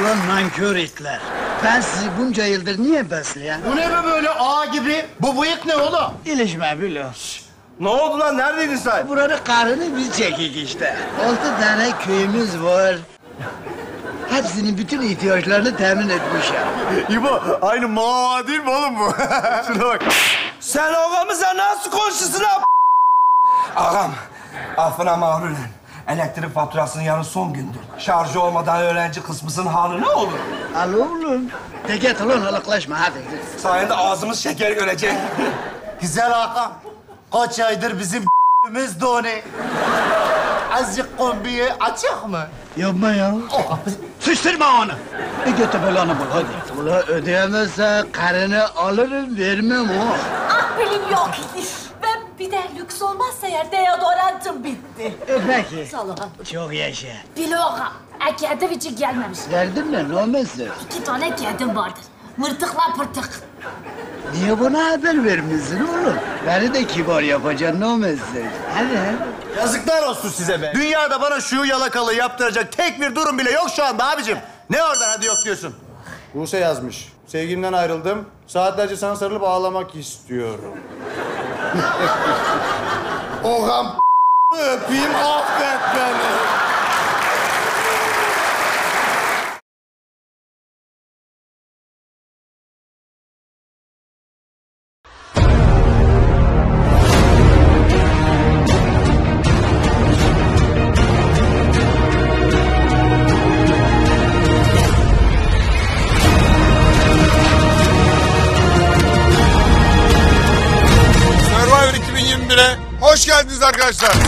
Ulan nankör itler. Ben sizi bunca yıldır niye besleyen? Bu ne be böyle ağa gibi? Bu bıyık ne oğlum? İlişme biliyor. Ne oldu lan? Neredeydin sen? Buranın karını biz çekik işte. Altı tane köyümüz var. Hepsinin bütün ihtiyaçlarını temin etmişim. İbo aynı mağara değil mi oğlum bu? Şuna bak. Sen ağamıza nasıl konuşuyorsun lan? Ağam, affına mağrulen. Elektrik faturasının yarın son gündür. Şarjı olmadan öğrenci kısmısının hali ne olur? Al oğlum. De git ulan alıklaşma hadi. Sayende ağzımız şeker görecek. Güzel ağam. Kaç aydır bizim biz doni. Azıcık kombiyi açık mı? Yapma ya. Sıçtırma onu. E götü belanı bul hadi. Ula ödeyemezse karını alırım vermem o. Ah benim yok bir de lüks olmazsa eğer deodorantım bitti. E peki. Sağ ol. Çok yaşa. Biloga. E, kedim için gelmemiş. Derdin ne? Ne olmazsa? İki tane kedim vardır. Mırtıkla pırtık. Niye bana haber vermiyorsun oğlum? Beni de kibar yapacaksın ne olmazsa. Hadi hadi. Yazıklar olsun size be. Dünyada bana şu yalakalığı yaptıracak tek bir durum bile yok şu anda abicim. Ne oradan hadi yok diyorsun? Buse yazmış. Sevgimden ayrıldım. Saatlerce sana sarılıp ağlamak istiyorum. Oğam öpeyim affet beni. Geldiniz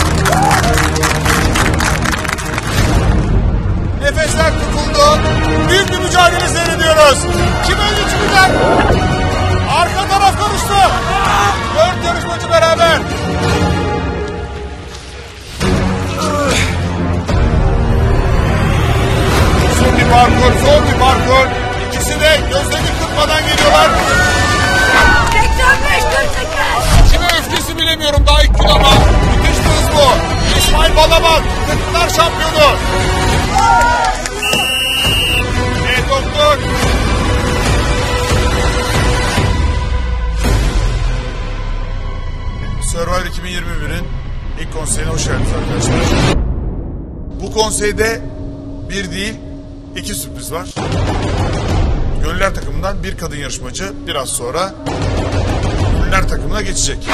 biraz sonra Ünlüler takımına geçecek.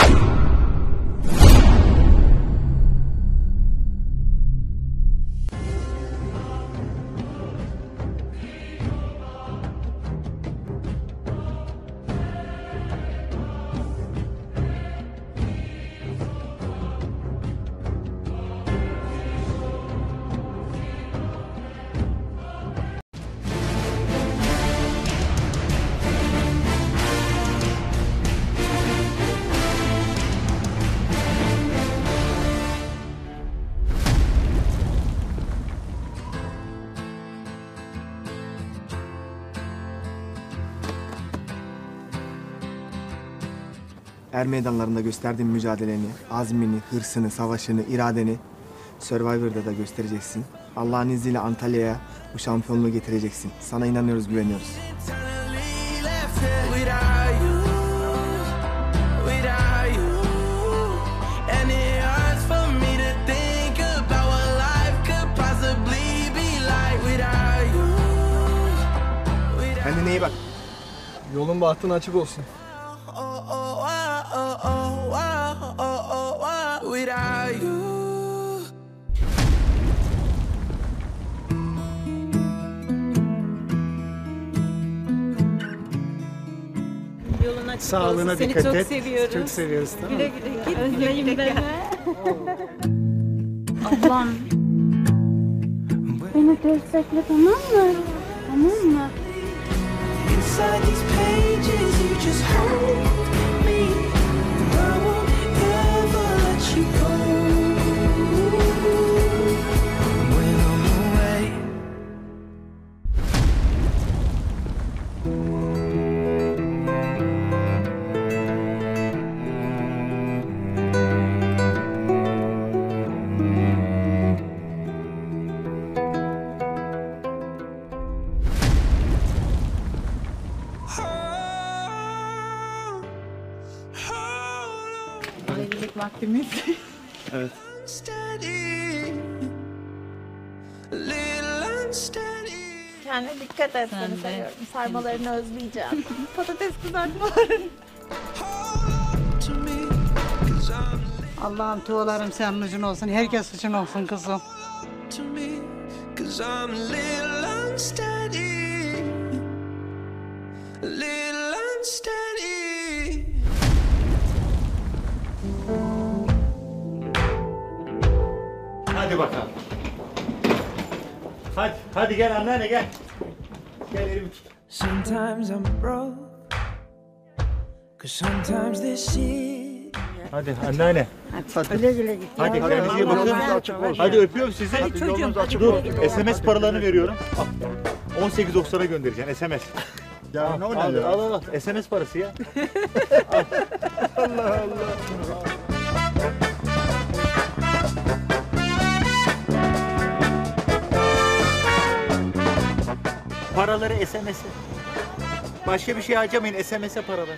Meydanlarında gösterdiğin mücadeleni, azmini, hırsını, savaşını, iradeni Survivor'da da göstereceksin. Allah'ın izniyle Antalya'ya bu şampiyonluğu getireceksin. Sana inanıyoruz, güveniyoruz. Kendine iyi bak. Yolun bahtın açık olsun. Sağlığına olsun. Seni dikkat çok et. seviyoruz. Çok seviyoruz tamam mı? Güle güle git. Özleyin beni. Ablam. Beni destekle tamam mı? Tamam mı? Inside these pages, you just hold Kendine dikkat et. Sen Seni de. seviyorum. Sarmalarını özleyeceğim. Patates I'm Allah'ım tuğlarım senin için olsun. Herkes için olsun kızım. Hadi bakalım. Hadi, hadi gel anneanne gel. Gel elimi tut. Sometimes I'm broke, 'cause sometimes this shit. Hadi anneanne. Güle güle git. Hadi kendinize iyi bakın. Hadi öpüyorum sizi. Yolunuz açık olsun. SMS paralarını veriyorum. Al. 18.90'a göndereceğim SMS. Ya ne oluyor? Al al al. SMS parası ya. Allah Allah. Paraları SMS'e. Başka bir şey harcamayın SMS'e paraları.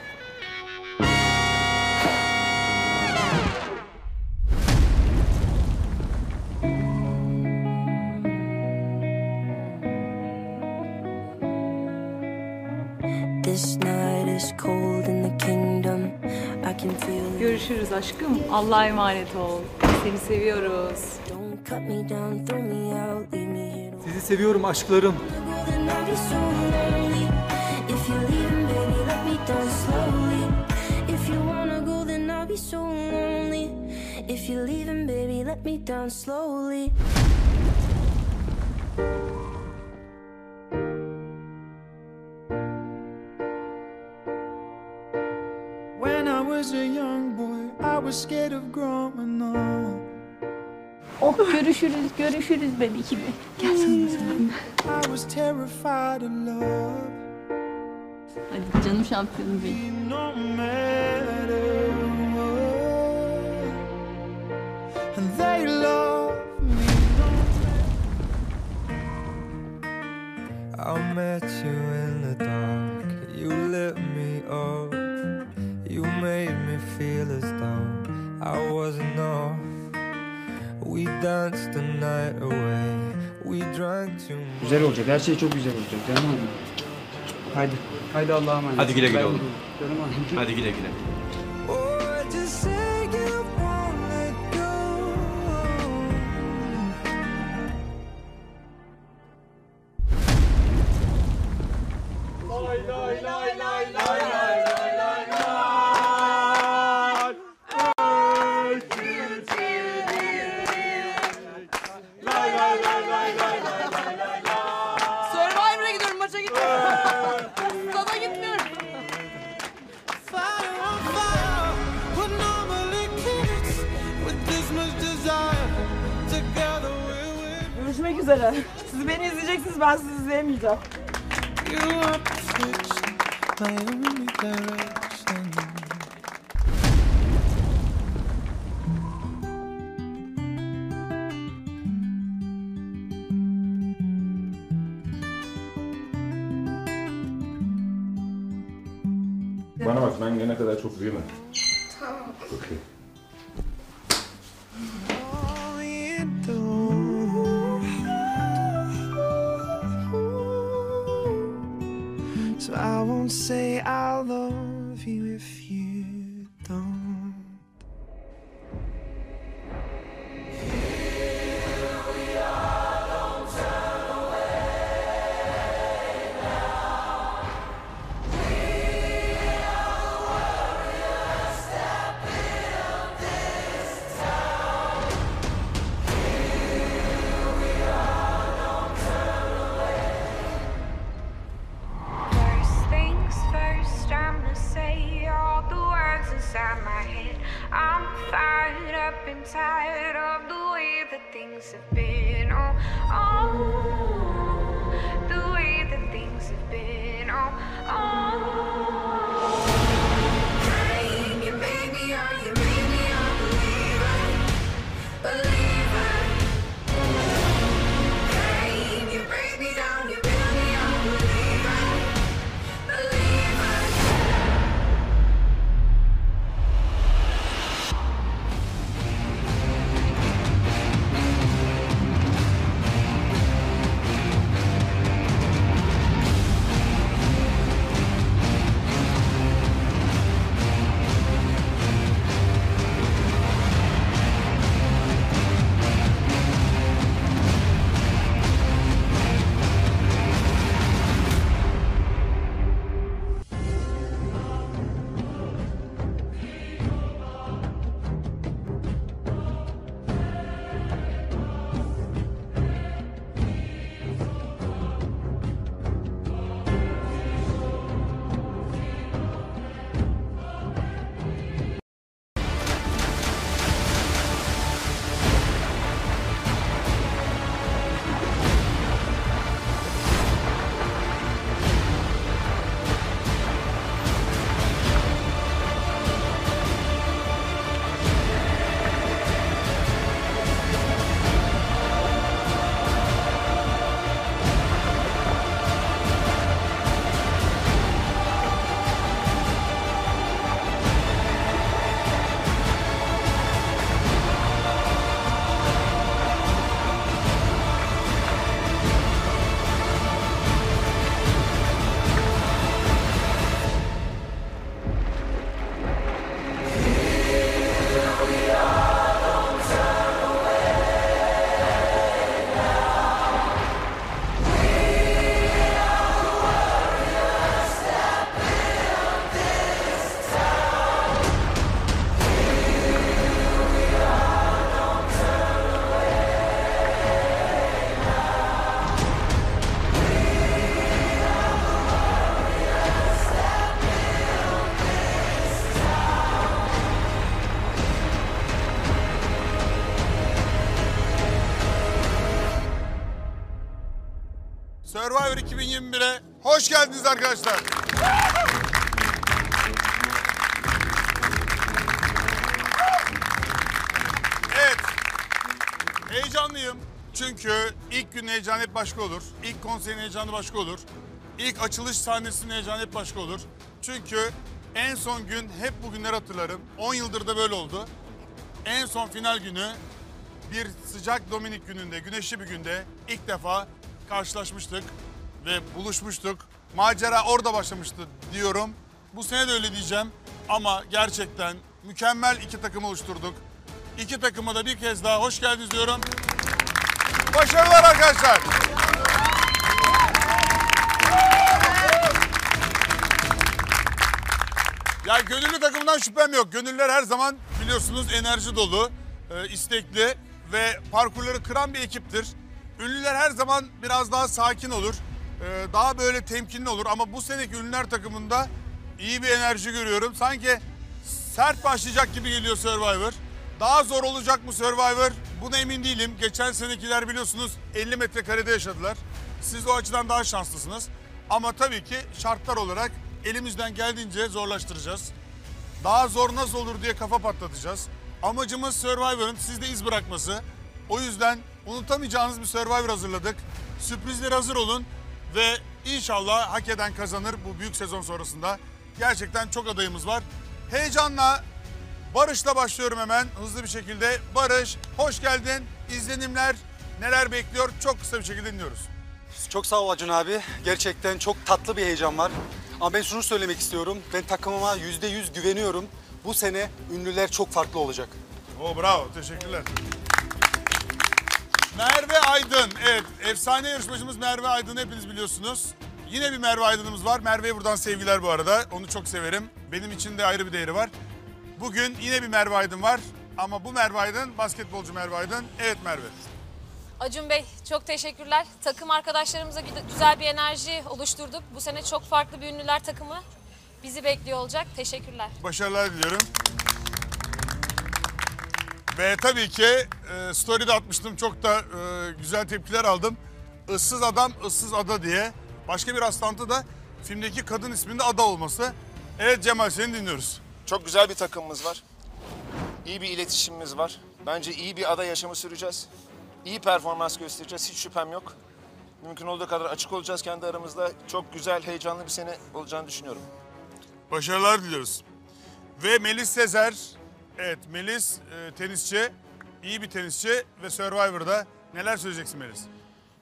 This night is cold in the kingdom. I can feel it. Görüşürüz aşkım. Allah'a emanet ol. Seni seviyoruz. Don't cut me down, throw me out, leave me here. Sizi seviyorum aşklarım. If you're leaving, baby, let me down slowly. If you wanna go, then I'll be so lonely. If you're leaving, baby, let me down slowly. When I was a young boy, I was scared of growing up. Oh görüşürüz, görüşürüz bebeğim. Gel sana I was terrified of love. Hadi canım şampiyonum benim. No matter what, and they love me. I met you in the dark. You lit me up. You made me feel as though I wasn't off. Güzel olacak. Her şey çok güzel olacak. Canım hanım. Haydi. Haydi Allah'a emanet. Hadi güle güle oğlum. Canım. Hadi güle güle. Üzere. Siz beni izleyeceksiniz, ben sizi izleyemeyeceğim. Bana bak ben gelene kadar çok büyüme. Tamam. Okey. Survivor 2021'e hoş geldiniz arkadaşlar. Evet. Heyecanlıyım. Çünkü ilk gün heyecan hep başka olur. İlk konserin heyecanı başka olur. İlk açılış sahnesinin heyecanı hep başka olur. Çünkü en son gün hep bugünler hatırlarım. 10 yıldır da böyle oldu. En son final günü bir sıcak Dominik gününde, güneşli bir günde ilk defa karşılaşmıştık ve buluşmuştuk. Macera orada başlamıştı diyorum. Bu sene de öyle diyeceğim ama gerçekten mükemmel iki takım oluşturduk. İki takıma da bir kez daha hoş geldiniz diyorum. Başarılar arkadaşlar. Ya gönüllü takımından şüphem yok. Gönüllüler her zaman biliyorsunuz enerji dolu, e, istekli ve parkurları kıran bir ekiptir. Ünlüler her zaman biraz daha sakin olur. e, daha böyle temkinli olur ama bu seneki ünlüler takımında iyi bir enerji görüyorum. Sanki sert başlayacak gibi geliyor Survivor. Daha zor olacak mı Survivor? Buna emin değilim. Geçen senekiler biliyorsunuz 50 metrekarede yaşadılar. Siz o açıdan daha şanslısınız. Ama tabii ki şartlar olarak elimizden geldiğince zorlaştıracağız. Daha zor nasıl olur diye kafa patlatacağız. Amacımız Survivor'ın sizde iz bırakması. O yüzden unutamayacağınız bir Survivor hazırladık. Sürprizlere hazır olun ve inşallah hak eden kazanır bu büyük sezon sonrasında. Gerçekten çok adayımız var. Heyecanla Barış'la başlıyorum hemen hızlı bir şekilde. Barış hoş geldin. İzlenimler neler bekliyor çok kısa bir şekilde dinliyoruz. Çok sağ ol Acun abi. Gerçekten çok tatlı bir heyecan var. Ama ben şunu söylemek istiyorum. Ben takımıma yüzde yüz güveniyorum. Bu sene ünlüler çok farklı olacak. Oo bravo teşekkürler. Merve Aydın. Evet efsane yarışmacımız Merve Aydın hepiniz biliyorsunuz. Yine bir Merve Aydın'ımız var. Merve'ye buradan sevgiler bu arada. Onu çok severim. Benim için de ayrı bir değeri var. Bugün yine bir Merve Aydın var. Ama bu Merve Aydın basketbolcu Merve Aydın. Evet Merve. Acun Bey çok teşekkürler. Takım arkadaşlarımıza güzel bir enerji oluşturduk. Bu sene çok farklı bir ünlüler takımı bizi bekliyor olacak. Teşekkürler. Başarılar diliyorum. Ve tabii ki e, story'de atmıştım. Çok da e, güzel tepkiler aldım. Issız adam, ıssız ada diye. Başka bir rastlantı da filmdeki kadın isminde ada olması. Evet Cemal seni dinliyoruz. Çok güzel bir takımımız var. İyi bir iletişimimiz var. Bence iyi bir ada yaşamı süreceğiz. İyi performans göstereceğiz. Hiç şüphem yok. Mümkün olduğu kadar açık olacağız kendi aramızda. Çok güzel, heyecanlı bir sene olacağını düşünüyorum. Başarılar diliyoruz. Ve Melis Sezer. Evet Melis e, tenisçi. iyi bir tenisçi ve Survivor'da. Neler söyleyeceksin Melis?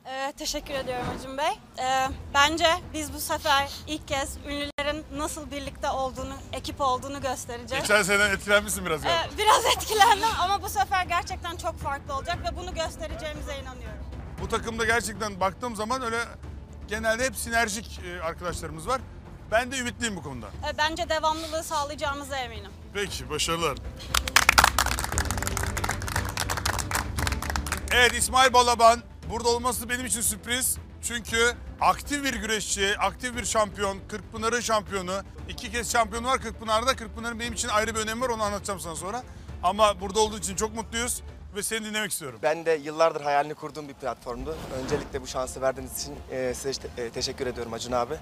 Ee, teşekkür ediyorum Acun Bey. Ee, bence biz bu sefer ilk kez ünlülerin nasıl birlikte olduğunu, ekip olduğunu göstereceğiz. Geçen seneden etkilenmişsin biraz galiba. Ee, biraz etkilendim ama bu sefer gerçekten çok farklı olacak ve bunu göstereceğimize inanıyorum. Bu takımda gerçekten baktığım zaman öyle genelde hep sinerjik e, arkadaşlarımız var. Ben de ümitliyim bu konuda. Ee, bence devamlılığı sağlayacağımıza eminim. Peki başarılar. Evet İsmail Balaban burada olması benim için sürpriz. Çünkü aktif bir güreşçi, aktif bir şampiyon, Kırkpınar'ın şampiyonu. İki kez şampiyonu var Kırkpınar'da. Kırkpınar'ın benim için ayrı bir önemi var onu anlatacağım sana sonra. Ama burada olduğu için çok mutluyuz ve seni dinlemek istiyorum. Ben de yıllardır hayalini kurduğum bir platformdu. Öncelikle bu şansı verdiğiniz için e, size e, teşekkür ediyorum Acun abi.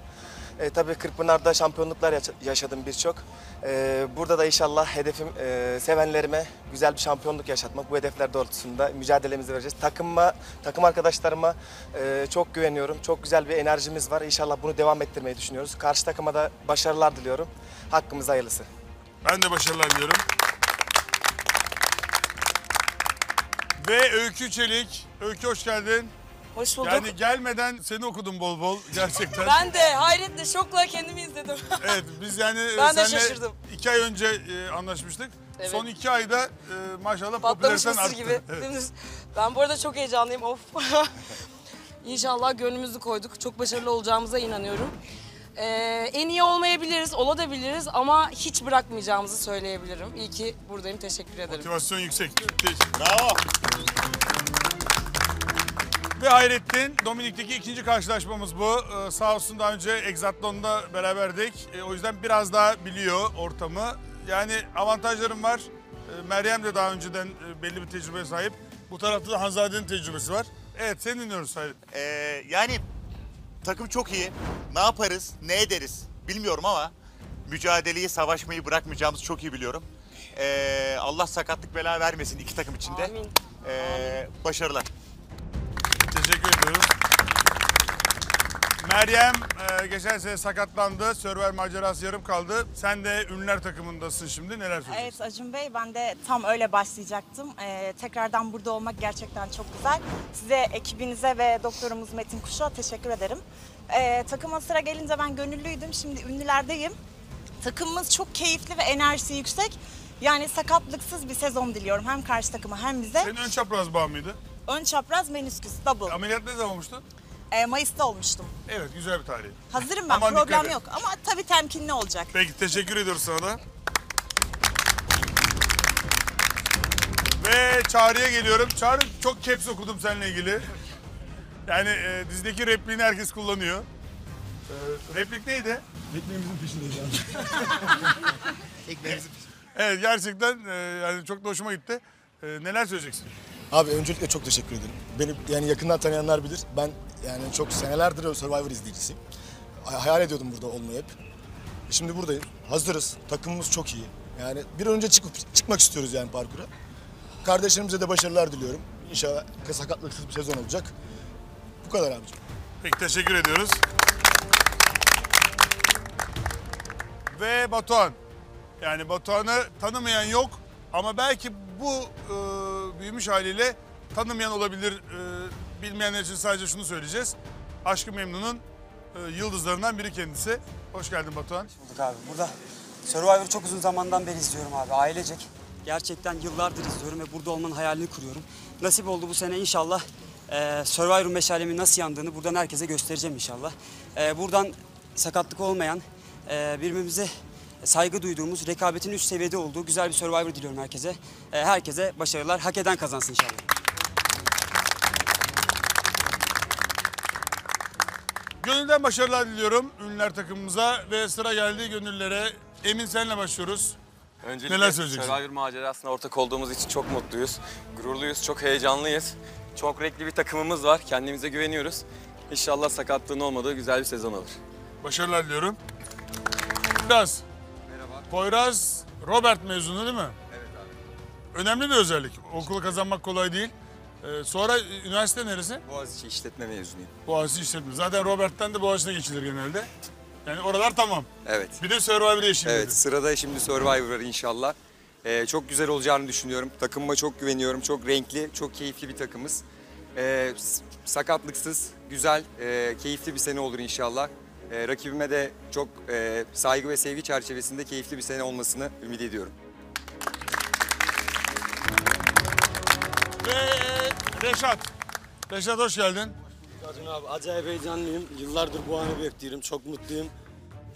E, tabii Kırkpınar'da şampiyonluklar yaşa- yaşadım birçok. E, burada da inşallah hedefim e, sevenlerime güzel bir şampiyonluk yaşatmak. Bu hedefler doğrultusunda mücadelemizi vereceğiz. Takımıma, takım arkadaşlarıma e, çok güveniyorum. Çok güzel bir enerjimiz var. İnşallah bunu devam ettirmeyi düşünüyoruz. Karşı takıma da başarılar diliyorum. Hakkımız hayırlısı. Ben de başarılar diliyorum. Ve Öykü Çelik. Öykü hoş geldin. Hoş bulduk. Yani gelmeden seni okudum bol bol gerçekten. Ben de hayretle şokla kendimi izledim. Evet biz yani Ben de şaşırdım. iki ay önce e, anlaşmıştık. Evet. Son iki ayda e, maşallah Patlamış arttı. gibi. Evet. Ben bu arada çok heyecanlıyım. Of. İnşallah gönlümüzü koyduk. Çok başarılı olacağımıza inanıyorum. Ee, en iyi olmayabiliriz, olabiliriz ama hiç bırakmayacağımızı söyleyebilirim. İyi ki buradayım. Teşekkür ederim. Motivasyon yüksek. Bravo. Ve Hayrettin, Dominik'teki ikinci karşılaşmamız bu. Ee, sağ olsun daha önce Exatlon'da beraberdik. Ee, o yüzden biraz daha biliyor ortamı. Yani avantajlarım var. Ee, Meryem de daha önceden e, belli bir tecrübeye sahip. Bu tarafta da Hanzade'nin tecrübesi var. Evet, seni dinliyoruz Hayrettin. Ee, yani takım çok iyi. Ne yaparız, ne ederiz bilmiyorum ama mücadeleyi, savaşmayı bırakmayacağımızı çok iyi biliyorum. Ee, Allah sakatlık bela vermesin iki takım içinde. Amin. Ee, başarılar. Teşekkür ediyoruz. Meryem e, geçen sene sakatlandı. Survivor macerası yarım kaldı. Sen de ünlüler takımındasın şimdi. Neler söyleyeceksin? Evet Acun Bey ben de tam öyle başlayacaktım. Ee, tekrardan burada olmak gerçekten çok güzel. Size, ekibinize ve doktorumuz Metin Kuş'a teşekkür ederim. Ee, takıma sıra gelince ben gönüllüydüm. Şimdi ünlülerdeyim. Takımımız çok keyifli ve enerjisi yüksek. Yani sakatlıksız bir sezon diliyorum hem karşı takıma hem bize. Senin ön çapraz bağ mıydı? Ön çapraz menisküs double. Ameliyat ne zaman olmuştu? Ee, Mayıs'ta olmuştum. Evet güzel bir tarih. Hazırım ben Aman dikkat problem et. yok ama tabii temkinli olacak. Peki teşekkür ediyoruz sana da. Ve Çağrı'ya geliyorum. Çağrı çok caps okudum seninle ilgili. Yani e, dizideki repliğini herkes kullanıyor. E, replik neydi? Ekmeğimizin peşindeyiz abi. Ekmeğimizin Evet gerçekten e, yani çok da hoşuma gitti. E, neler söyleyeceksin? Abi öncelikle çok teşekkür ederim. Beni yani yakından tanıyanlar bilir. Ben yani çok senelerdir Survivor izleyicisiyim. Hay- Hayal ediyordum burada olmayı hep. Şimdi buradayım. Hazırız. Takımımız çok iyi. Yani bir önce çıkıp çıkmak istiyoruz yani parkura. Kardeşlerimize de başarılar diliyorum. İnşallah sakatlıksız bir sezon olacak. Bu kadar abicim. Peki teşekkür ediyoruz. Ve Batuhan. Yani Batuhan'ı tanımayan yok ama belki bu e, büyümüş haliyle tanımayan olabilir. E, bilmeyenler için sadece şunu söyleyeceğiz. Aşkı Memnun'un e, yıldızlarından biri kendisi. Hoş geldin Batuhan. bulduk abi. Burada Survivor'ı çok uzun zamandan beri izliyorum abi. Ailecek. Gerçekten yıllardır izliyorum ve burada olmanın hayalini kuruyorum. Nasip oldu bu sene inşallah e, Survivor meşalemin nasıl yandığını buradan herkese göstereceğim inşallah. E, buradan sakatlık olmayan, e, birbirimize saygı duyduğumuz, rekabetin üst seviyede olduğu güzel bir Survivor diliyorum herkese. E, herkese başarılar, hak eden kazansın inşallah. Gönülden başarılar diliyorum ünlüler takımımıza ve sıra geldi gönüllere. Emin senle başlıyoruz. Öncelikle Neler söyleyeceksin? Survivor macerasına ortak olduğumuz için çok mutluyuz. Gururluyuz, çok heyecanlıyız. Çok renkli bir takımımız var. Kendimize güveniyoruz. İnşallah sakatlığın olmadığı güzel bir sezon olur. Başarılar diliyorum. Poyraz. Poyraz Robert mezunu değil mi? Evet abi. Önemli bir özellik. Okulu kazanmak kolay değil. Ee, sonra üniversite neresi? Boğaziçi işletme mezunuyum. Boğaziçi işletme. Zaten Robert'ten de Boğaziçi'ne geçilir genelde. Yani oralar tamam. Evet. Bir de Survivor'a yeşil Evet, dedi. sırada şimdi Survivor var inşallah. Ee, çok güzel olacağını düşünüyorum. Takımıma çok güveniyorum. Çok renkli, çok keyifli bir takımız. Ee, sakatlıksız, güzel, e, keyifli bir sene olur inşallah. Ee, rakibime de çok e, saygı ve sevgi çerçevesinde keyifli bir sene olmasını ümit ediyorum. Ve Reşat. Reşat hoş geldin. Acun abi acayip heyecanlıyım. Yıllardır bu anı bekliyorum. Çok mutluyum.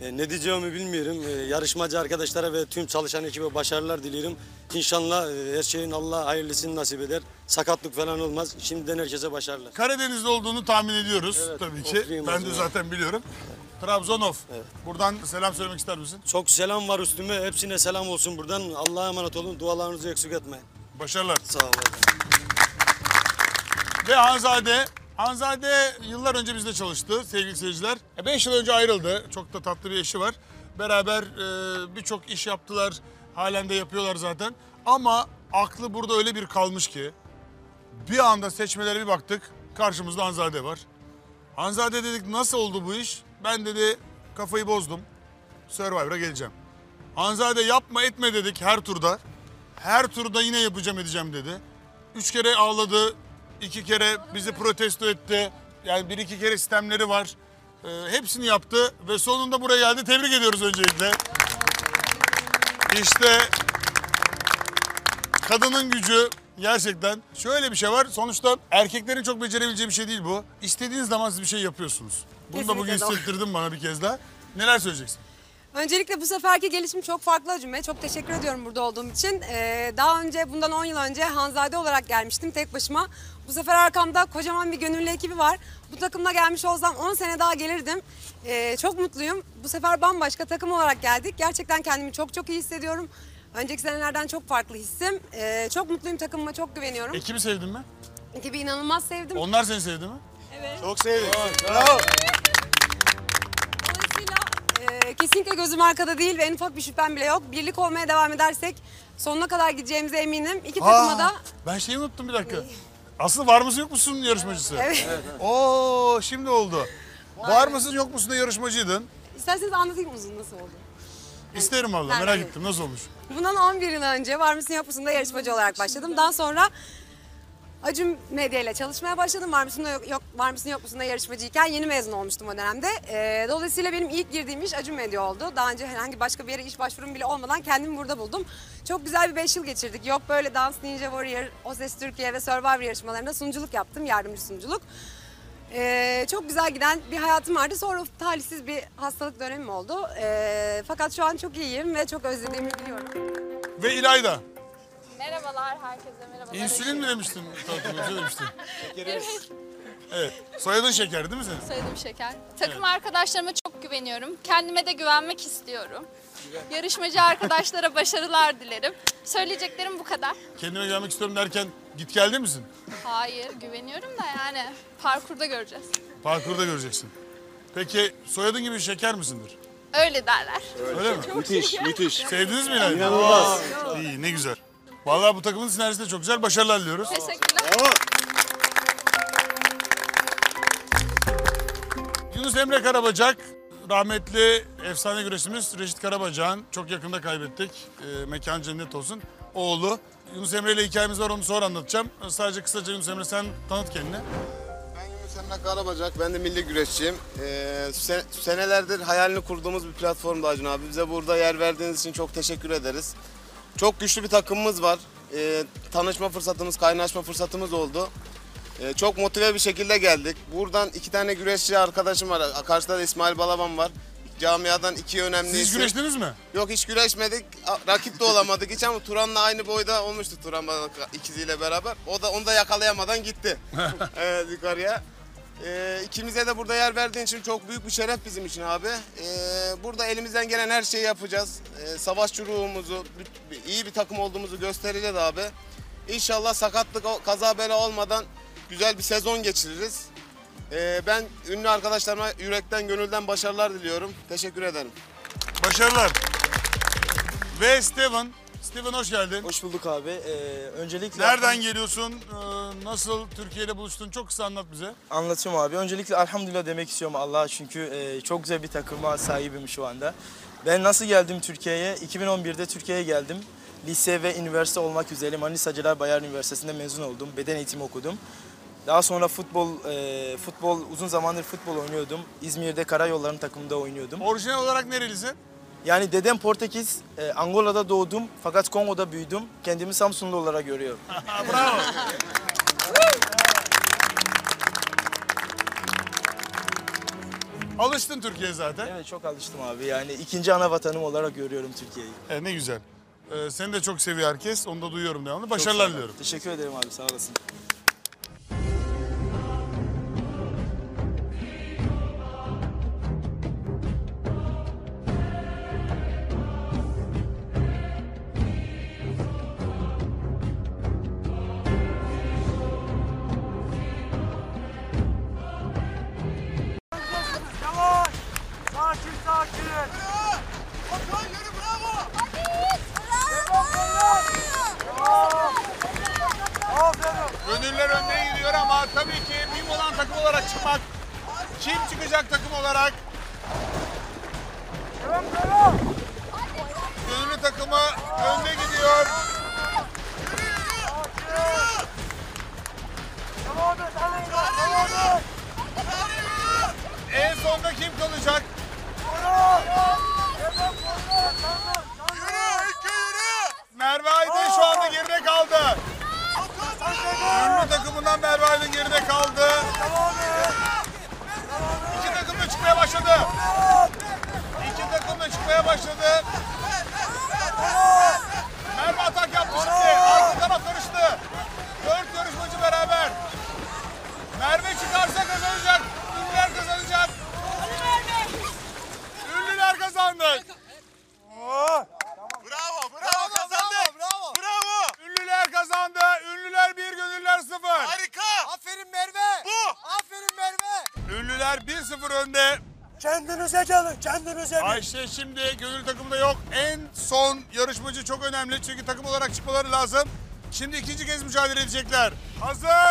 E, ne diyeceğimi bilmiyorum. E, yarışmacı arkadaşlara ve tüm çalışan ekibe başarılar diliyorum. İnşallah e, her şeyin Allah hayırlısını nasip eder. Sakatlık falan olmaz. Şimdiden herkese başarılar. Karadeniz'de olduğunu tahmin ediyoruz Evet, tabii ki. Ben de zaten biliyorum. Trabzonov. Buradan selam söylemek ister misin? Çok selam var üstüme. Hepsine selam olsun buradan. Allah'a emanet olun. Dualarınızı eksik etmeyin. Başarılar. Sağ olun. Ve Hanzade. Hanzade yıllar önce bizde çalıştı sevgili seyirciler. 5 yıl önce ayrıldı. Çok da tatlı bir eşi var. Beraber e, birçok iş yaptılar. Halen de yapıyorlar zaten. Ama aklı burada öyle bir kalmış ki bir anda seçmelere bir baktık. Karşımızda Hanzade var. Hanzade dedik nasıl oldu bu iş? Ben dedi kafayı bozdum. Survivor'a geleceğim. Hanzade yapma etme dedik her turda. Her turda yine yapacağım edeceğim dedi. Üç kere ağladı. iki kere bizi protesto etti. Yani bir iki kere sistemleri var. Ee, hepsini yaptı ve sonunda buraya geldi. Tebrik ediyoruz öncelikle. İşte kadının gücü gerçekten şöyle bir şey var. Sonuçta erkeklerin çok becerebileceği bir şey değil bu. İstediğiniz zaman siz bir şey yapıyorsunuz. Bunu da bugün Kesinlikle doğru. hissettirdin bana bir kez daha. Neler söyleyeceksin? Öncelikle bu seferki gelişim çok farklı Acun Çok teşekkür ediyorum burada olduğum için. Ee, daha önce bundan 10 yıl önce Hanzade olarak gelmiştim tek başıma. Bu sefer arkamda kocaman bir gönüllü ekibi var. Bu takımla gelmiş olsam 10 sene daha gelirdim. Ee, çok mutluyum. Bu sefer bambaşka takım olarak geldik. Gerçekten kendimi çok çok iyi hissediyorum. Önceki senelerden çok farklı hissim. Ee, çok mutluyum takımıma çok güveniyorum. Ekibi sevdin mi? Ekibi inanılmaz sevdim. Onlar seni sevdi mi? Evet. Çok sevdik. Bravo. Ee, kesinlikle gözüm arkada değil ve en ufak bir şüphem bile yok. Birlik olmaya devam edersek sonuna kadar gideceğimize eminim. İki takıma da Ben şeyi unuttum bir dakika. Asıl var mısın yok musun yarışmacısı? Evet. Oo şimdi oldu. Var mısın yok musun da yarışmacıydın. isterseniz anlatayım uzun nasıl oldu? İsterim Ben- merak ettim nasıl olmuş. Bundan 11 yıl önce Var mısın yok musun'da yarışmacı olarak başladım. Daha sonra Acun Medya ile çalışmaya başladım. Var mısın yok, yok var mısın yok musun'da yarışmacıyken yeni mezun olmuştum o dönemde. Ee, dolayısıyla benim ilk girdiğim iş Acun Medya oldu. Daha önce herhangi başka bir yere iş başvurum bile olmadan kendimi burada buldum. Çok güzel bir 5 yıl geçirdik. Yok böyle Dance Ninja Warrior, O Ses Türkiye ve Survivor yarışmalarında sunuculuk yaptım. Yardımcı sunuculuk. Ee, çok güzel giden bir hayatım vardı. Sonra talihsiz bir hastalık dönemim oldu. Ee, fakat şu an çok iyiyim ve çok özlediğimi biliyorum. Ve İlayda. Merhabalar herkese merhabalar. İnsülin mi demiştin? Tanıtımda söylemiştin. Evet. Evet. Soyadın şeker değil mi senin? Soyadım Şeker. Takım arkadaşlarıma çok güveniyorum. Kendime de güvenmek istiyorum. Yarışmacı arkadaşlara başarılar dilerim. Söyleyeceklerim bu kadar. Kendime gelmek istiyorum derken git geldi misin? Hayır, güveniyorum da yani parkurda göreceğiz. Parkurda göreceksin. Peki soyadın gibi şeker misindir? Öyle derler. Öyle mi? Müthiş, müthiş. Sevdiniz mi İlayda? İnanılmaz. İyi, ne güzel. Vallahi bu takımın sinerjisi de çok güzel. Başarılar diliyoruz. Teşekkürler. Yunus Emre Karabacak, rahmetli efsane güreşimiz Reşit Karabacak'ın çok yakında kaybettik. Ee, mekan cennet olsun. Oğlu. Yunus Emre ile hikayemiz var onu sonra anlatacağım. Sadece kısaca Yunus Emre sen tanıt kendini. Yunus Emre Karabacak, ben de milli güreşçiyim. Ee, se- senelerdir hayalini kurduğumuz bir platformda Acun abi. Bize burada yer verdiğiniz için çok teşekkür ederiz. Çok güçlü bir takımımız var. Ee, tanışma fırsatımız, kaynaşma fırsatımız oldu. Ee, çok motive bir şekilde geldik. Buradan iki tane güreşçi arkadaşım var. Karşıda da İsmail Balaban var. Camiadan iki önemli Siz isim. güreştiniz mi? Yok hiç güreşmedik. Rakip de olamadık hiç ama Turan'la aynı boyda olmuştu Turan bana ikiziyle beraber. O da onu da yakalayamadan gitti. evet yukarıya. Ee, ikimize de burada yer verdiğin için çok büyük bir şeref bizim için abi. Ee, burada elimizden gelen her şeyi yapacağız. Ee, savaşçı ruhumuzu, iyi bir takım olduğumuzu göstereceğiz abi. İnşallah sakatlık, kaza bela olmadan güzel bir sezon geçiririz. Ee, ben ünlü arkadaşlarıma yürekten, gönülden başarılar diliyorum. Teşekkür ederim. Başarılar. Ve Steven. Steven hoş geldin. Hoş bulduk abi. Ee, öncelikle... Nereden geliyorsun? Ee, Nasıl Türkiye ile buluştun? Çok kısa anlat bize. Anlatıyorum abi. Öncelikle elhamdülillah demek istiyorum Allah'a çünkü e, çok güzel bir takıma sahibim şu anda. Ben nasıl geldim Türkiye'ye? 2011'de Türkiye'ye geldim. Lise ve üniversite olmak üzere Manisa Celal Bayar Üniversitesi'nde mezun oldum. Beden eğitimi okudum. Daha sonra futbol, e, futbol uzun zamandır futbol oynuyordum. İzmir'de Karayolların takımında oynuyordum. Orijinal olarak nerelisin? Yani dedem Portekiz, e, Angola'da doğdum fakat Kongo'da büyüdüm. Kendimi Samsunlu olarak görüyorum. Bravo. Alıştın Türkiye'ye zaten. Evet çok alıştım abi. Yani ikinci ana vatanım olarak görüyorum Türkiye'yi. E, ne güzel. Ee, seni de çok seviyor herkes. Onu da duyuyorum devamlı. Başarılar diliyorum. Teşekkür ederim abi sağ olasın. Ayşe şimdi gönül takımında yok. En son yarışmacı çok önemli çünkü takım olarak çıkmaları lazım. Şimdi ikinci kez mücadele edecekler. Hazır.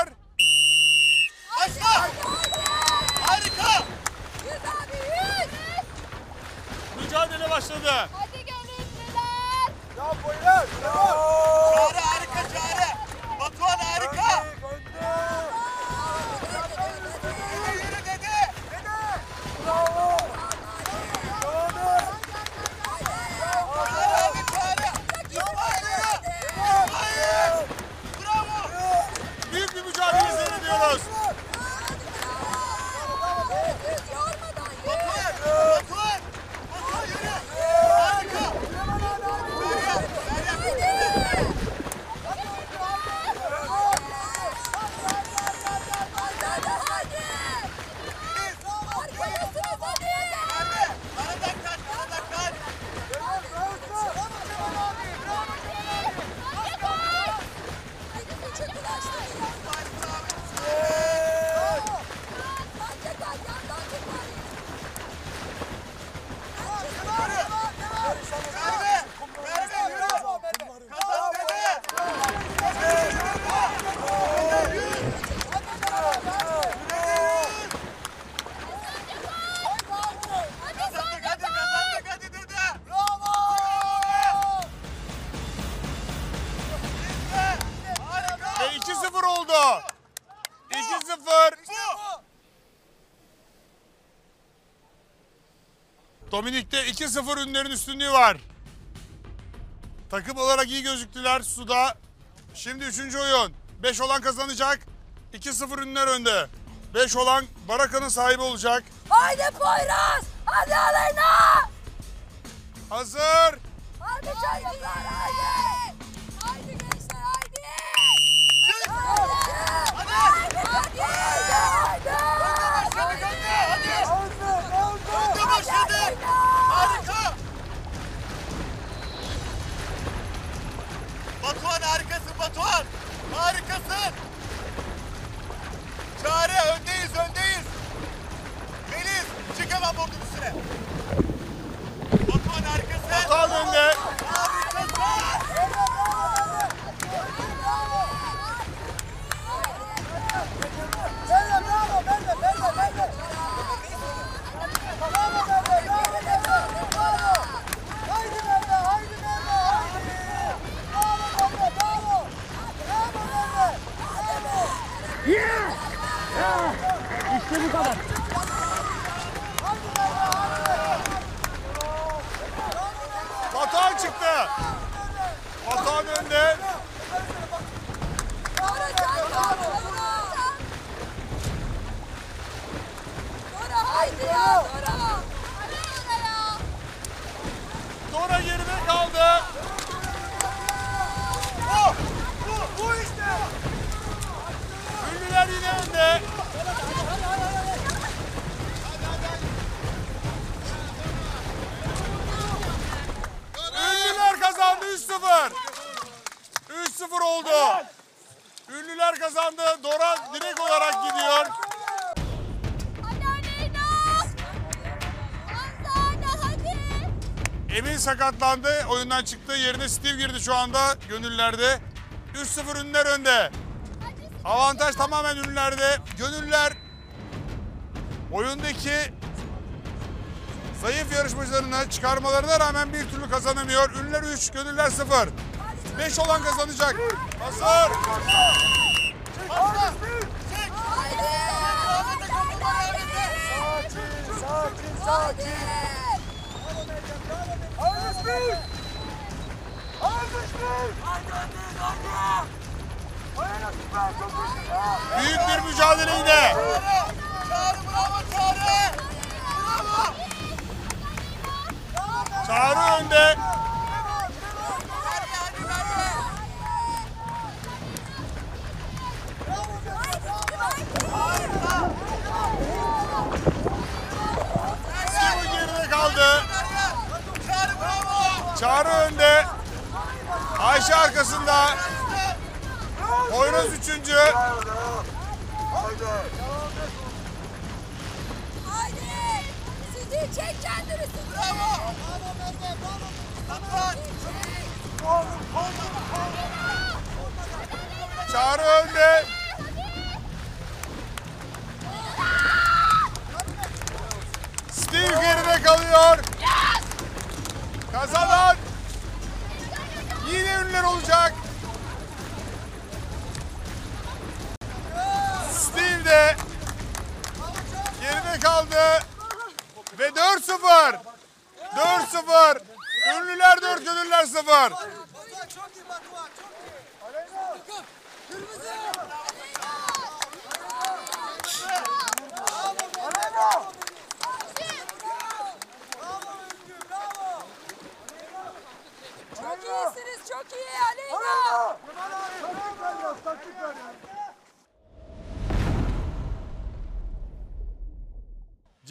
2-0 ünlerin üstünlüğü var. Takım olarak iyi gözüktüler suda. Şimdi üçüncü oyun. 5 olan kazanacak. 2-0 ünler önde. 5 olan Baraka'nın sahibi olacak. Haydi Poyraz! Hadi Aleyna! Hazır. Sakatlandı. Oyundan çıktı. Yerine Steve girdi şu anda gönüllerde. 3-0 ünlüler önde. Avantaj tamamen ünlülerde. Gönüller oyundaki zayıf yarışmacılarını çıkarmalarına rağmen bir türlü kazanamıyor. Ünlüler 3, gönüller 0. 5 olan kazanacak. Hazır. Sakin, sakin, sakin. Almış bir. Almış bir. Haydi öndeyiz haydi. Haydi süper çok güçlü ya. Büyük bir mücadele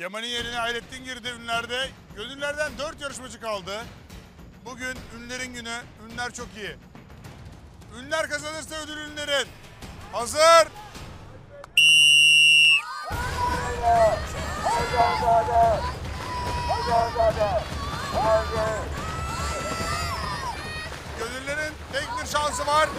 Kerem'in yerine Hayrettin girdi ünlerde. Gönüllerden 4 yarışmacı kaldı. Bugün ünlerin günü. Ünler çok iyi. Ünler kazanırsa ödül ünlerin. Hazır. Gönüllerin tek bir şansı var.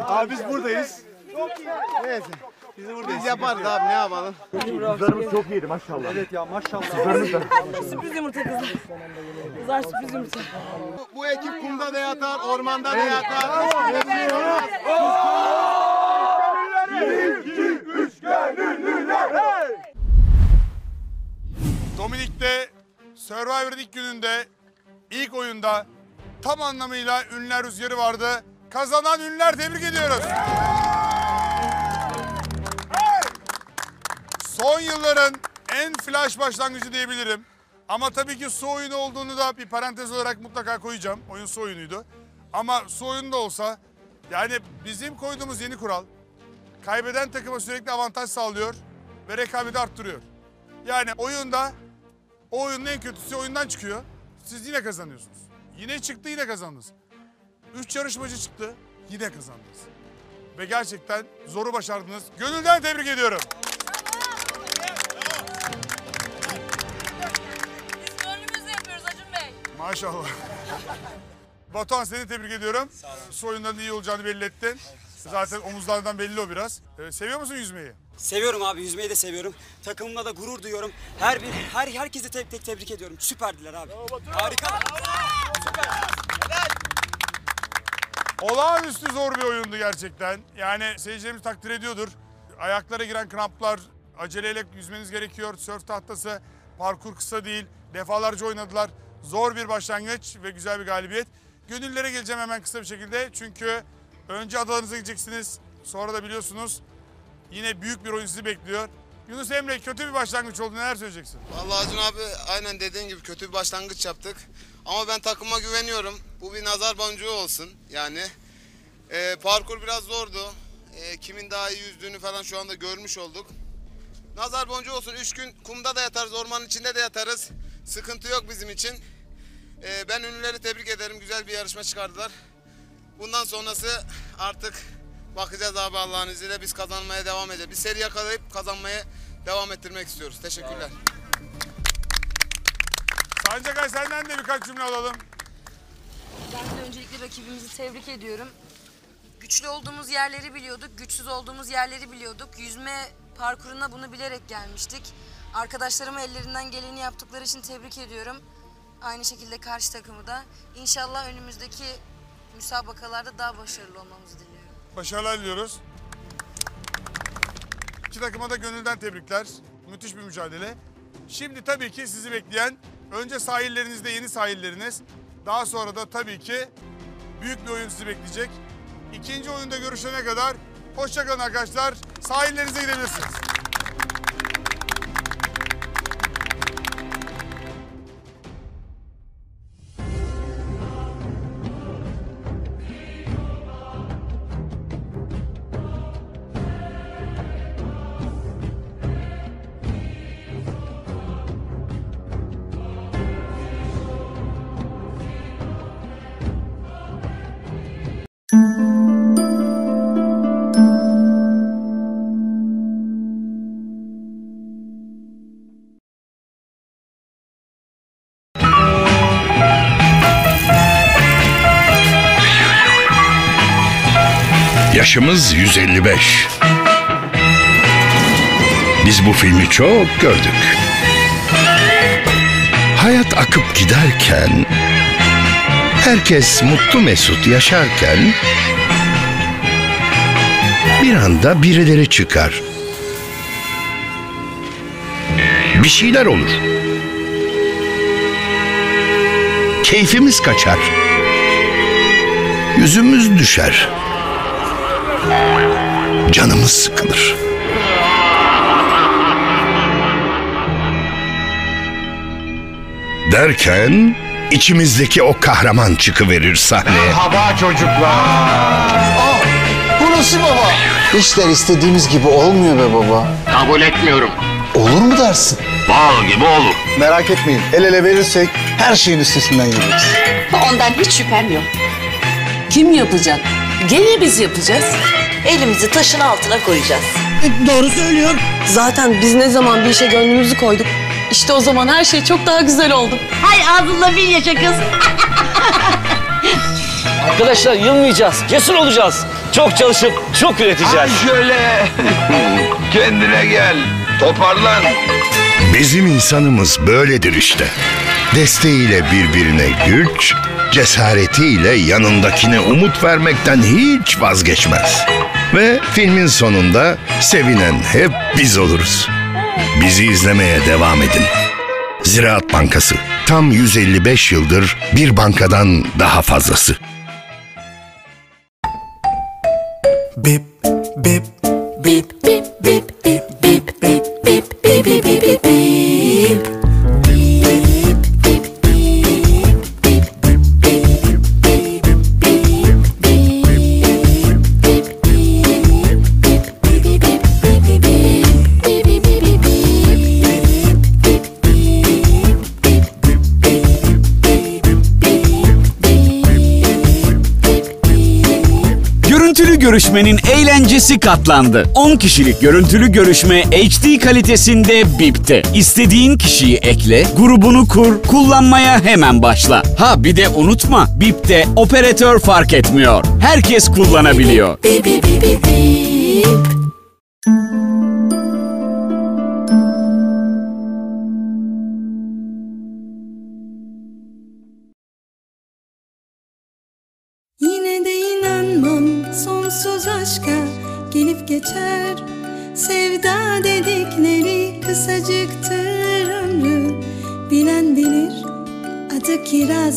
Abi biz buradayız. Neyse. Biz buradayız. Biz yaparız abi ne yapalım. Kızlarımız çok iyiydi maşallah. Evet ya maşallah. sürpriz yumurta kızlar. Kızlar sürpriz yumurta. Bu, bu ekip kumda da yatar, ormanda da yatar. Dominik'te Survivor'ın ilk gününde ilk oyunda tam anlamıyla ünler rüzgarı vardı kazanan ünlüler tebrik ediyoruz. Son yılların en flash başlangıcı diyebilirim. Ama tabii ki su oyunu olduğunu da bir parantez olarak mutlaka koyacağım. Oyun su oyunuydu. Ama su oyunu da olsa yani bizim koyduğumuz yeni kural kaybeden takıma sürekli avantaj sağlıyor ve rekabeti arttırıyor. Yani oyunda o oyunun en kötüsü oyundan çıkıyor. Siz yine kazanıyorsunuz. Yine çıktı yine kazandınız. Üç yarışmacı çıktı yine kazandınız. Ve gerçekten zoru başardınız. Gönülden tebrik ediyorum. Gönlümüzle yapıyoruz Acun Bey. Maşallah. Batuhan seni tebrik ediyorum. Su oyunlarının iyi olacağını belli ettin. Zaten omuzlardan belli o biraz. Ee, seviyor musun yüzmeyi? Seviyorum abi yüzmeyi de seviyorum. Takımımla da gurur duyuyorum. Her bir her herkesi tek tek tebrik ediyorum. Süperdiler abi. Harika. Olağanüstü zor bir oyundu gerçekten. Yani seyircilerimiz takdir ediyordur. Ayaklara giren kramplar, aceleyle yüzmeniz gerekiyor. Sörf tahtası, parkur kısa değil. Defalarca oynadılar. Zor bir başlangıç ve güzel bir galibiyet. Gönüllere geleceğim hemen kısa bir şekilde. Çünkü önce adalarınıza gideceksiniz. Sonra da biliyorsunuz yine büyük bir oyun sizi bekliyor. Yunus Emre kötü bir başlangıç oldu. Neler söyleyeceksin? Vallahi Acun abi aynen dediğin gibi kötü bir başlangıç yaptık. Ama ben takıma güveniyorum. Bu bir nazar boncuğu olsun yani. Ee, parkur biraz zordu. Ee, kimin daha iyi yüzdüğünü falan şu anda görmüş olduk. Nazar boncuğu olsun. Üç gün kumda da yatarız, ormanın içinde de yatarız. Sıkıntı yok bizim için. Ee, ben ünlüleri tebrik ederim. Güzel bir yarışma çıkardılar. Bundan sonrası artık bakacağız abi Allah'ın izniyle. Biz kazanmaya devam edeceğiz. Bir seri yakalayıp kazanmaya devam ettirmek istiyoruz. Teşekkürler. Sancakay senden de birkaç cümle alalım. Ben de öncelikle rakibimizi tebrik ediyorum. Güçlü olduğumuz yerleri biliyorduk, güçsüz olduğumuz yerleri biliyorduk. Yüzme parkuruna bunu bilerek gelmiştik. Arkadaşlarıma ellerinden geleni yaptıkları için tebrik ediyorum. Aynı şekilde karşı takımı da. İnşallah önümüzdeki müsabakalarda daha başarılı olmamızı diliyorum. Başarılar diliyoruz. İki takıma da gönülden tebrikler. Müthiş bir mücadele. Şimdi tabii ki sizi bekleyen önce sahillerinizde yeni sahilleriniz. Daha sonra da tabii ki büyük bir oyun sizi bekleyecek. İkinci oyunda görüşene kadar hoşçakalın arkadaşlar. Sahillerinize gidebilirsiniz. Yaşımız 155. Biz bu filmi çok gördük. Hayat akıp giderken, herkes mutlu mesut yaşarken, bir anda birileri çıkar. Bir şeyler olur. Keyfimiz kaçar. Yüzümüz düşer. Canımız sıkılır. Derken içimizdeki o kahraman çıkıverir sahneye. Merhaba çocuklar. Ah, burası baba. İşler istediğimiz gibi olmuyor be baba. Kabul etmiyorum. Olur mu dersin? Bal gibi olur. Merak etmeyin. El ele verirsek her şeyin üstesinden geliriz. Ondan hiç şüphem yok. Kim yapacak? Gene biz yapacağız. Elimizi taşın altına koyacağız. Doğru söylüyor. Zaten biz ne zaman bir işe gönlümüzü koyduk. İşte o zaman her şey çok daha güzel oldu. Hay ağzınla bil yaşa kız. Arkadaşlar yılmayacağız. Cesur olacağız. Çok çalışıp çok üreteceğiz. şöyle. Kendine gel. Toparlan. Bizim insanımız böyledir işte. Desteğiyle birbirine güç, cesaretiyle yanındakine umut vermekten hiç vazgeçmez. Ve filmin sonunda sevinen hep biz oluruz. Bizi izlemeye devam edin. Ziraat Bankası tam 155 yıldır bir bankadan daha fazlası. Bip bip bip bip bip bip bip bip bip bip bip bip bip görüşmenin eğlencesi katlandı. 10 kişilik görüntülü görüşme HD kalitesinde BIP'te. İstediğin kişiyi ekle, grubunu kur, kullanmaya hemen başla. Ha bir de unutma, BIP'te operatör fark etmiyor. Herkes kullanabiliyor. Yine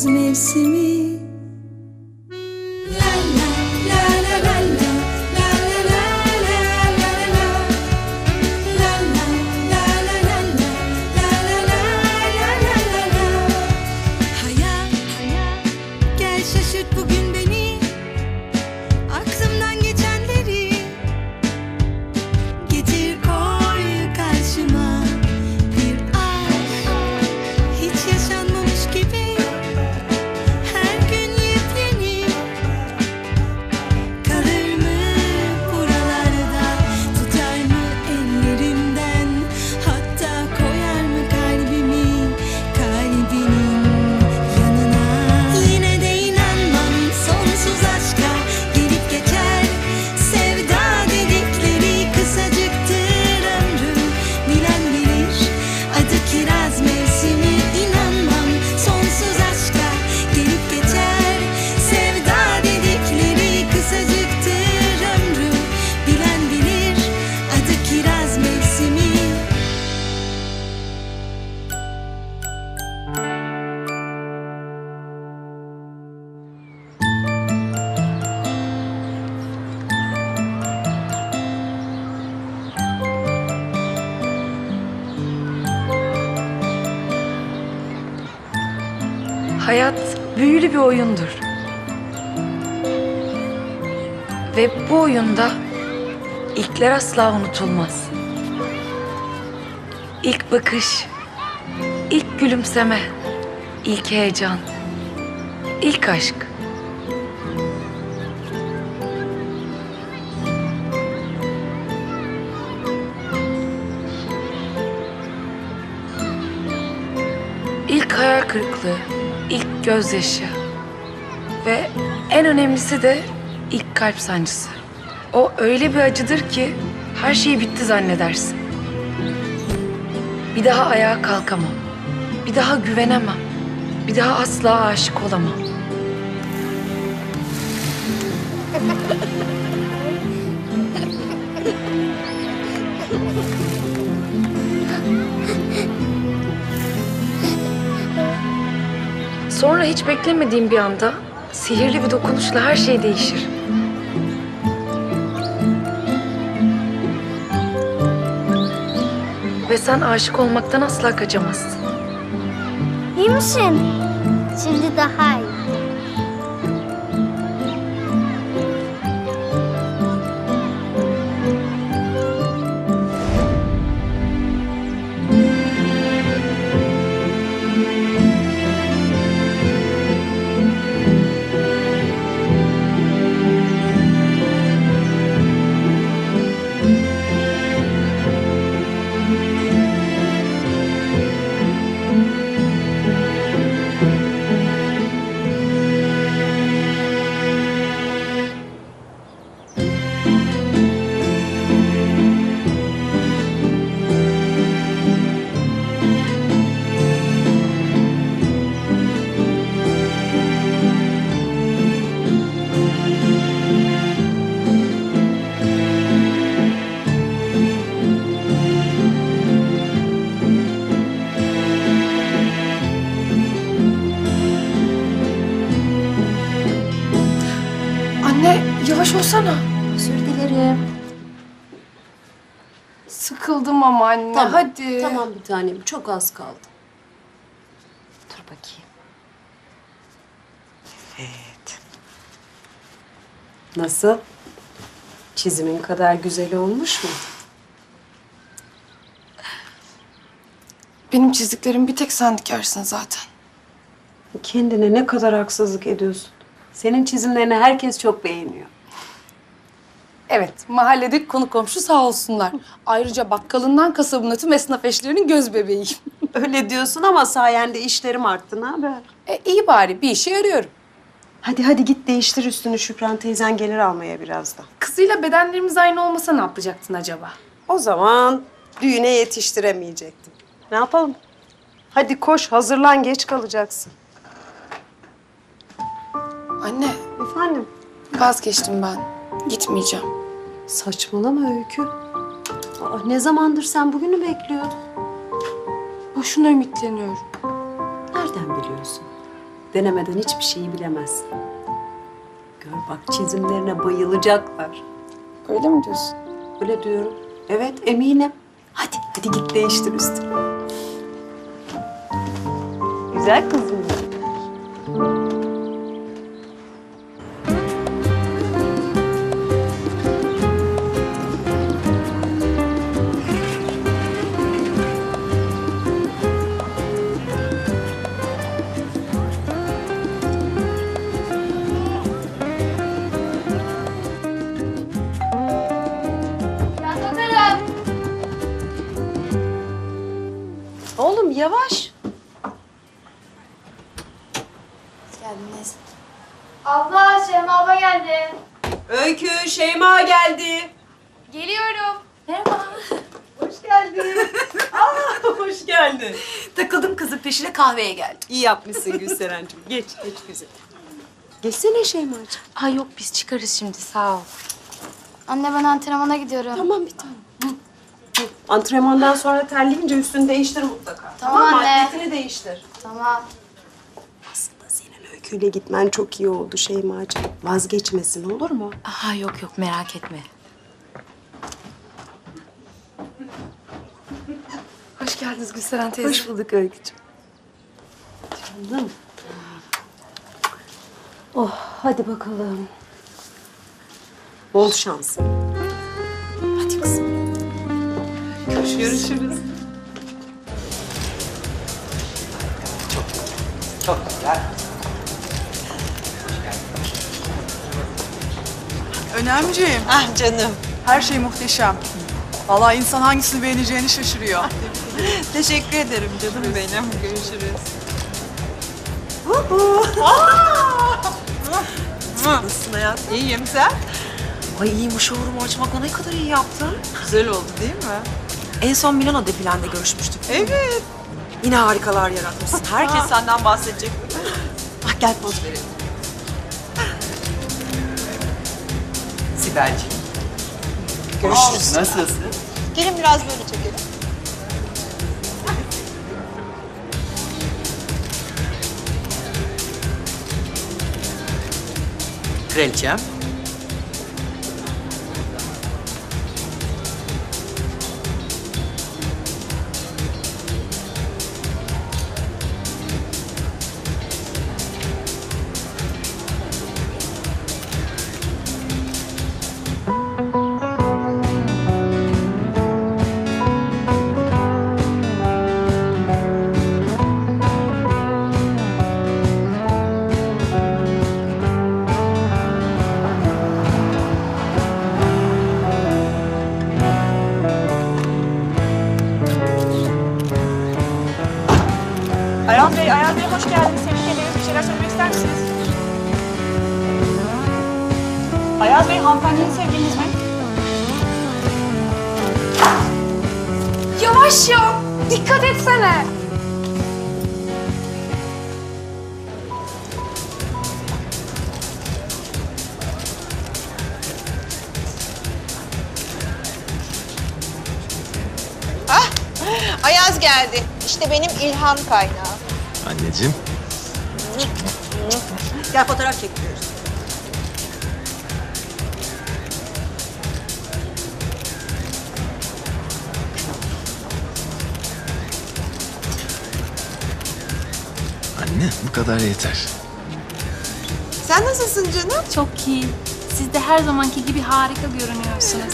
yaz mevsimi. Oyundur. Ve bu oyunda ilkler asla unutulmaz. İlk bakış, ilk gülümseme, ilk heyecan, ilk aşk. İlk hayal kırıklığı, ilk gözyaşı önemlisi de ilk kalp sancısı. O öyle bir acıdır ki her şey bitti zannedersin. Bir daha ayağa kalkamam. Bir daha güvenemem. Bir daha asla aşık olamam. Sonra hiç beklemediğim bir anda sihirli bir dokunuşla her şey değişir. Ve sen aşık olmaktan asla kaçamazsın. İyi misin? Şimdi daha iyi. Tamam bir tanem çok az kaldı. Dur bakayım. Nasıl? Çizimin kadar güzel olmuş mu? Benim çizdiklerimi bir tek sen dikersin zaten. Kendine ne kadar haksızlık ediyorsun. Senin çizimlerini herkes çok beğeniyor. Evet, mahalledeki konu komşu sağ olsunlar. Ayrıca bakkalından kasabına tüm esnaf eşlerinin göz bebeğiyim. Öyle diyorsun ama sayende işlerim arttı. Ne haber? E, iyi bari bir işe yarıyorum. Hadi hadi git değiştir üstünü. Şükran teyzen gelir almaya birazdan. Kızıyla bedenlerimiz aynı olmasa ne yapacaktın acaba? O zaman düğüne yetiştiremeyecektim. Ne yapalım? Hadi koş hazırlan geç kalacaksın. Anne. Efendim? Vazgeçtim ben. Gitmeyeceğim. Saçmalama Öykü. Aa, ne zamandır sen bugünü bekliyordun? Boşuna ümitleniyorum. Nereden biliyorsun? Denemeden hiçbir şeyi bilemezsin. Gör bak çizimlerine bayılacaklar. Öyle mi diyorsun? Öyle diyorum. Evet eminim. Hadi hadi git değiştir üstünü. Güzel kızım. Yavaş. Geldiniz. Abla, Şeyma abla geldi. Öykü Şeyma geldi. Geliyorum. Merhaba. Hoş geldin. Aa, hoş geldin. Takıldım kızın peşine kahveye geldim. İyi yapmışsın Gülseren'cim. Geç, geç güzel. Geçsene Şeyma'cığım. Ha yok biz çıkarız şimdi sağ ol. Anne ben antrenmana gidiyorum. Tamam bir tanem. Antrenmandan sonra terleyince üstünü değiştir mutlaka. Tamam mı? anne. Atletini değiştir. Tamam. Aslında senin öyküyle gitmen çok iyi oldu Şeyma'cığım. Vazgeçmesin olur mu? Ha yok yok merak etme. Hoş geldiniz Gülseren teyze. Hoş bulduk Öykücüğüm. Canım. Oh hadi bakalım. Bol şans. Hadi kızım. Görüşürüz. Görüşürüz. Çok güzel. Önemciğim. Ah canım. Her şey muhteşem. Vallahi insan hangisini beğeneceğini şaşırıyor. Teşekkür ederim canım benim. Görüşürüz. Nasılsın hayatım? İyiyim sen? Ay iyi bu showroom'u açmakla ne kadar iyi yaptın. Güzel oldu değil mi? En son Milano'da Bilen'de görüşmüştük. Evet. Yine harikalar yaratmışsın. Herkes Ah. senden bahsedecek. Ah gel poz verelim. Sibel'ciğim. Görüşürüz. Nasılsın? Gelin biraz böyle çekelim. Kraliçem. İlham kaynağı. Anneciğim. Gel fotoğraf çekiyoruz. Anne bu kadar yeter. Sen nasılsın canım? Çok iyi. Siz de her zamanki gibi harika görünüyorsunuz.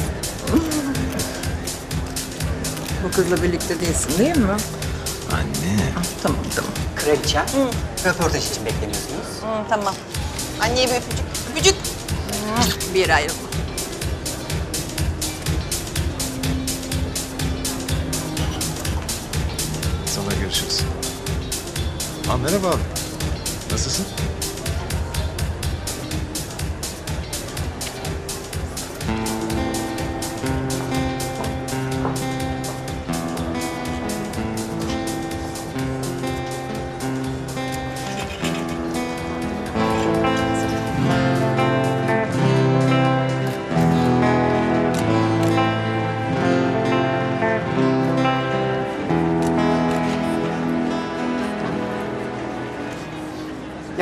Bu kızla birlikte değilsin değil mi? kraliçem. Hı. Röportaj için bekleniyorsunuz. Hı, tamam. Anneye bir öpücük. Öpücük. Bir ayrılma. Sonra görüşürüz. Aa, merhaba abi.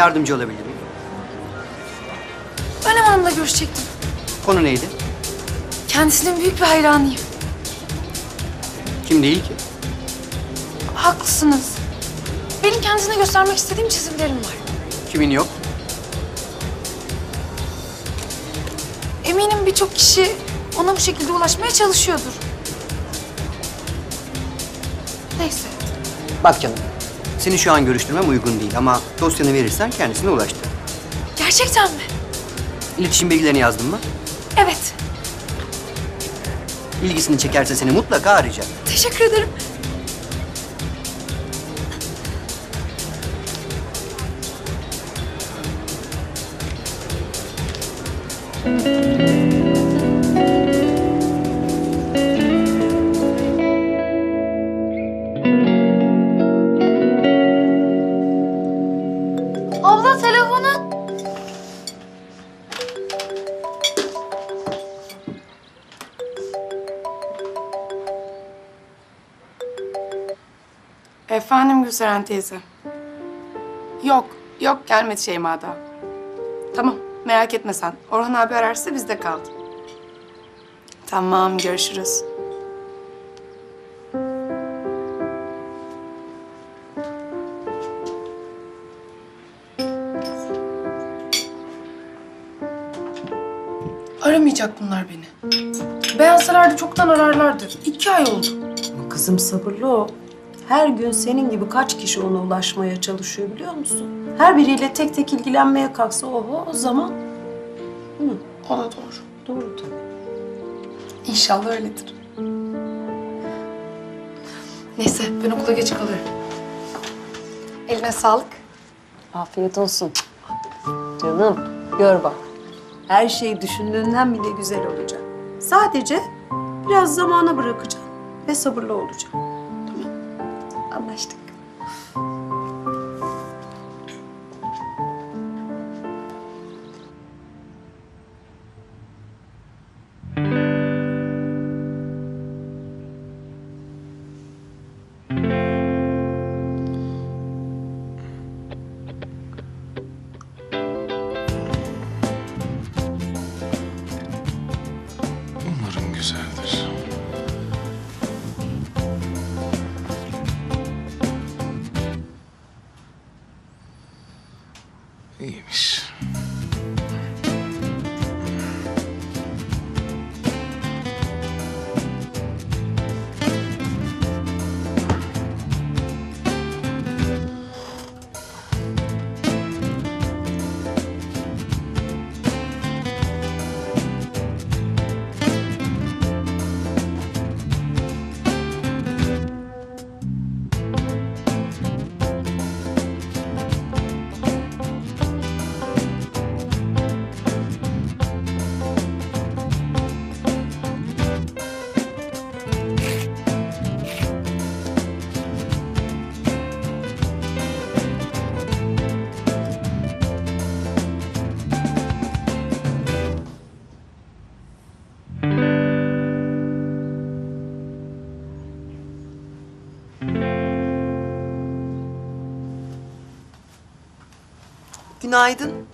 Yardımcı olabilir miyim? Önem Hanım'la görüşecektim. Konu neydi? Kendisinin büyük bir hayranıyım. Kim değil ki? Haklısınız. Benim kendisine göstermek istediğim çizimlerim var. Kimin yok? Eminim birçok kişi ona bu şekilde ulaşmaya çalışıyordur. Neyse. Bak canım. Seni şu an görüştürmem uygun değil ama dosyanı verirsen kendisine ulaştır. Gerçekten mi? İletişim bilgilerini yazdın mı? Evet. İlgisini çekerse seni mutlaka arayacak. Teşekkür ederim. Gülseren teyze. Yok, yok gelmedi Şeyma daha. Tamam, merak etme sen. Orhan abi ararsa bizde kaldı. Tamam, görüşürüz. Aramayacak bunlar beni. Beğenselerdi çoktan ararlardı. İki ay oldu. Kızım sabırlı ol. Her gün senin gibi kaç kişi ona ulaşmaya çalışıyor biliyor musun? Her biriyle tek tek ilgilenmeye kalksa oho o zaman. Hı. O da doğru. Doğru tabii. İnşallah öyledir. Neyse ben okula geç kalıyorum. Eline sağlık. Afiyet olsun. Canım gör bak. Her şey düşündüğünden bile güzel olacak. Sadece biraz zamana bırakacağım ve sabırlı olacağım. Günaydın.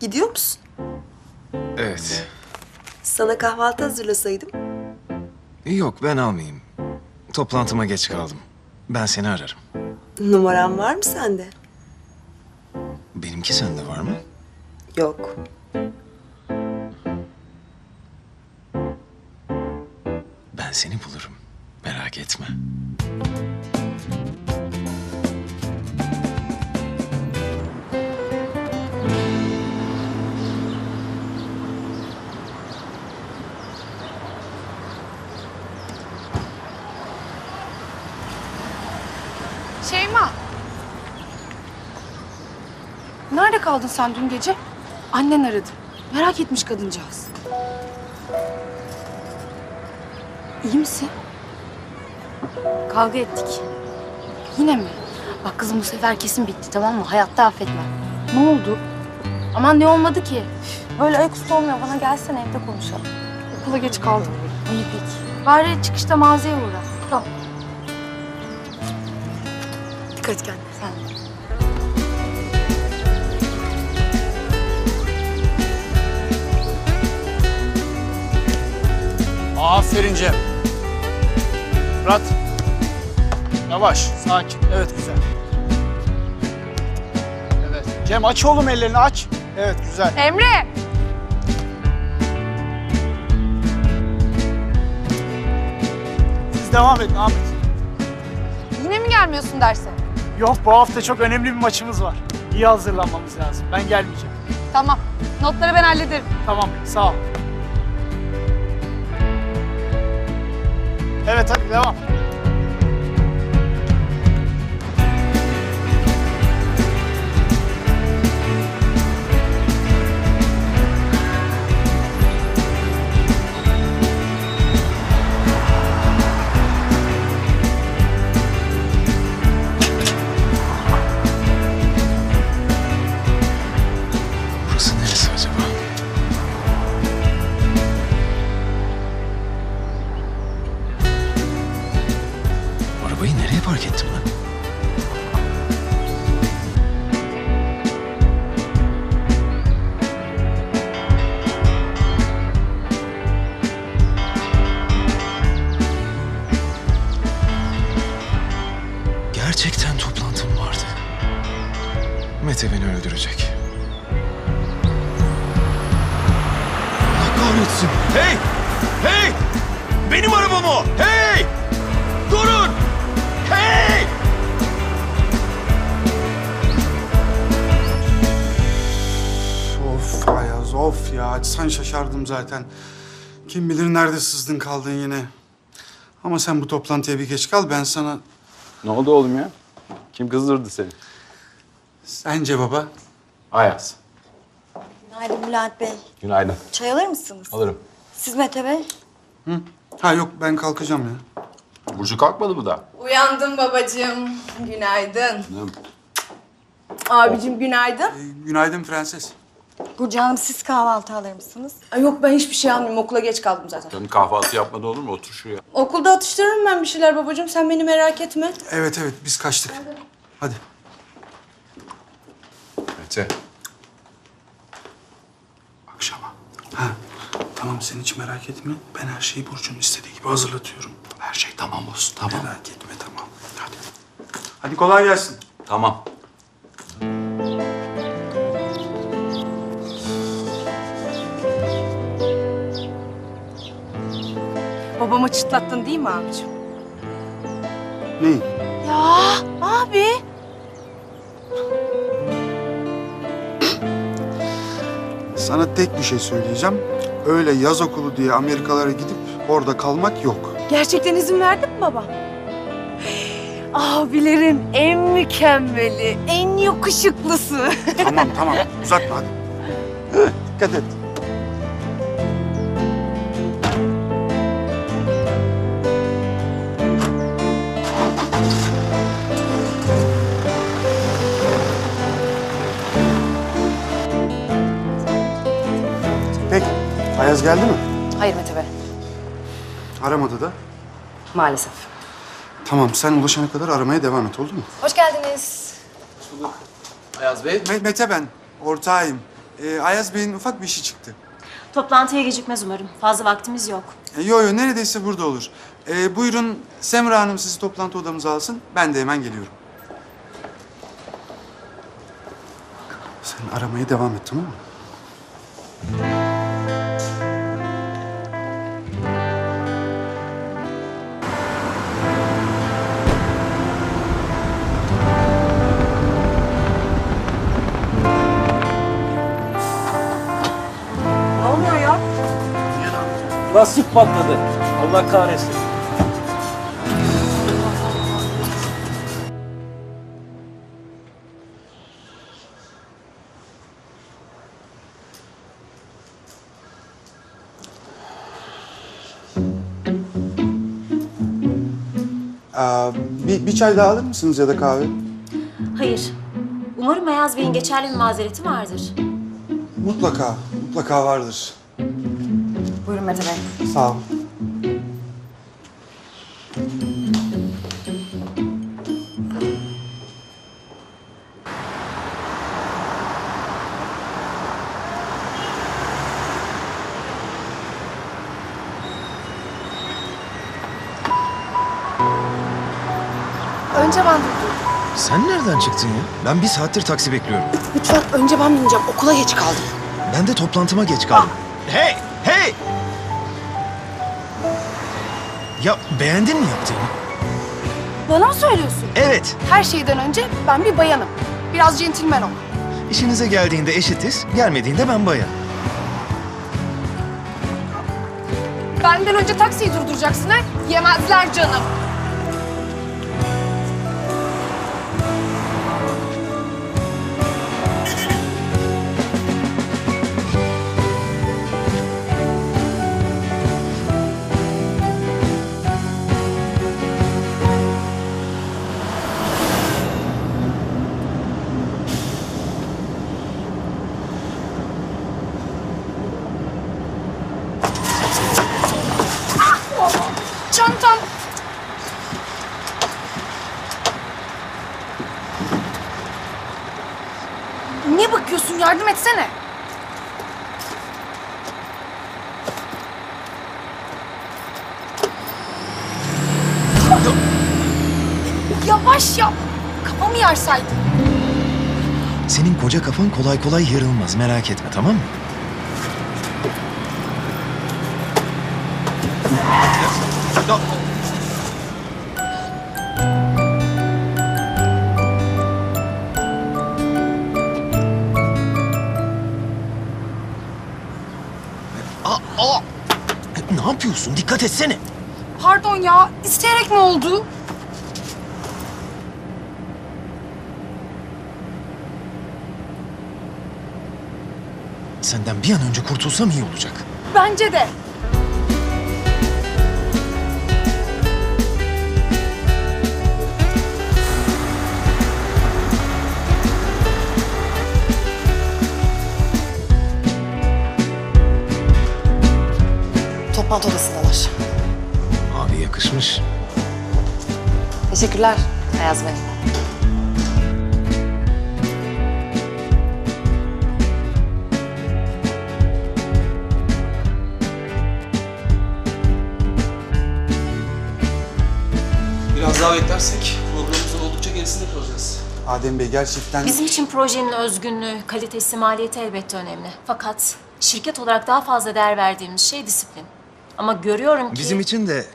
Gidiyor musun? Evet. Sana kahvaltı hazırlasaydım. Yok ben almayayım. Toplantıma geç kaldım. Ben seni ararım. Numaram var mı sende? Benimki sende var mı? Yok. Sen dün gece? Annen aradı. Merak etmiş kadıncağız. İyi misin? Kavga ettik. Yine mi? Bak kızım bu sefer kesin bitti tamam mı? Hayatta affetmem. Ne oldu? Aman ne olmadı ki? Böyle ayaküstü olmuyor. Bana gelsene evde konuşalım. Okula geç kaldım. İyi peki. Bari çıkışta mağazaya uğra. Tamam. Dikkat et kendine. Sen de. Aferin Cem. Murat. Yavaş, sakin. Evet, güzel. Evet. Cem aç oğlum ellerini aç. Evet, güzel. Emre! Siz devam edin Ahmet. Yine mi gelmiyorsun derse? Yok, bu hafta çok önemli bir maçımız var. İyi hazırlanmamız lazım. Ben gelmeyeceğim. Tamam. Notları ben hallederim. Tamam, sağ ol. Evet, hadi devam. Zaten. Kim bilir nerede sızdın kaldın yine. Ama sen bu toplantıya bir geç kal ben sana... Ne oldu oğlum ya? Kim kızdırdı seni? Sence baba? Ayaz. Günaydın Bülent Bey. Günaydın. Çay alır mısınız? Alırım. Siz Mete Bey? Ha yok ben kalkacağım ya. Burcu kalkmadı mı da? Uyandım babacığım. Günaydın. Ne? Abicim günaydın. Günaydın prenses. Burcu Hanım siz kahvaltı alır mısınız? Ay yok ben hiçbir şey almayayım. Okula geç kaldım zaten. Canım kahvaltı yapmadı olur mu? Otur şuraya. Okulda atıştırırım ben bir şeyler babacığım. Sen beni merak etme. Evet evet biz kaçtık. Hadi. Mete. Akşama. Ha tamam sen hiç merak etme. Ben her şeyi Burcu'nun istediği gibi hazırlatıyorum. Her şey tamam olsun tamam. Merak etme tamam. Hadi. Hadi kolay gelsin. Tamam. Babamı çıtlattın değil mi abicim? Neyi? Ya abi. Sana tek bir şey söyleyeceğim. Öyle yaz okulu diye Amerikalara gidip orada kalmak yok. Gerçekten izin verdin mi baba? Abilerin en mükemmeli, en yakışıklısı. Tamam tamam uzatma hadi. Dikkat et. Geldi mi? Hayır Mete Bey. Aramadı da. Maalesef. Tamam sen ulaşana kadar aramaya devam et oldu mu? Hoş geldiniz. Ayaz Bey. Mete ben. Ortağıyım. Ee, Ayaz Bey'in ufak bir işi çıktı. Toplantıya gecikmez umarım. Fazla vaktimiz yok. E, yo yo neredeyse burada olur. E, buyurun Semra Hanım sizi toplantı odamıza alsın. Ben de hemen geliyorum. Sen aramaya devam et tamam mı? Lastik patladı. Allah kahretsin. Aa, bir, bir çay daha alır mısınız ya da kahve? Hayır. Umarım Beyaz Bey'in geçerli bir mazereti vardır. Mutlaka, mutlaka vardır. Buyurun Mete Bey. Sağ ol. Önce ben durdum. Sen nereden çıktın ya? Ben bir saattir taksi bekliyorum. Lütfen önce ben bineceğim. Okula geç kaldım. Ben de toplantıma geç kaldım. Hey! Hey! Ya beğendin mi yaptığımı? Bana mı söylüyorsun? Evet. Her şeyden önce ben bir bayanım. Biraz centilmen ol. İşinize geldiğinde eşitiz, gelmediğinde ben bayan. Benden önce taksiyi durduracaksın ha? Yemezler canım. Kafan kolay kolay yarılmaz, merak etme tamam mı? Aa! Ne yapıyorsun? Dikkat etsene. Pardon ya. isteyerek mi oldu? Senden bir an önce kurtulsam iyi olacak. Bence de. Toplantı odasındalar. Abi yakışmış. Teşekkürler Ayaz Bey. Adem Bey gerçekten... Bizim için projenin özgünlüğü, kalitesi, maliyeti elbette önemli. Fakat şirket olarak daha fazla değer verdiğimiz şey disiplin. Ama görüyorum ki... Bizim için de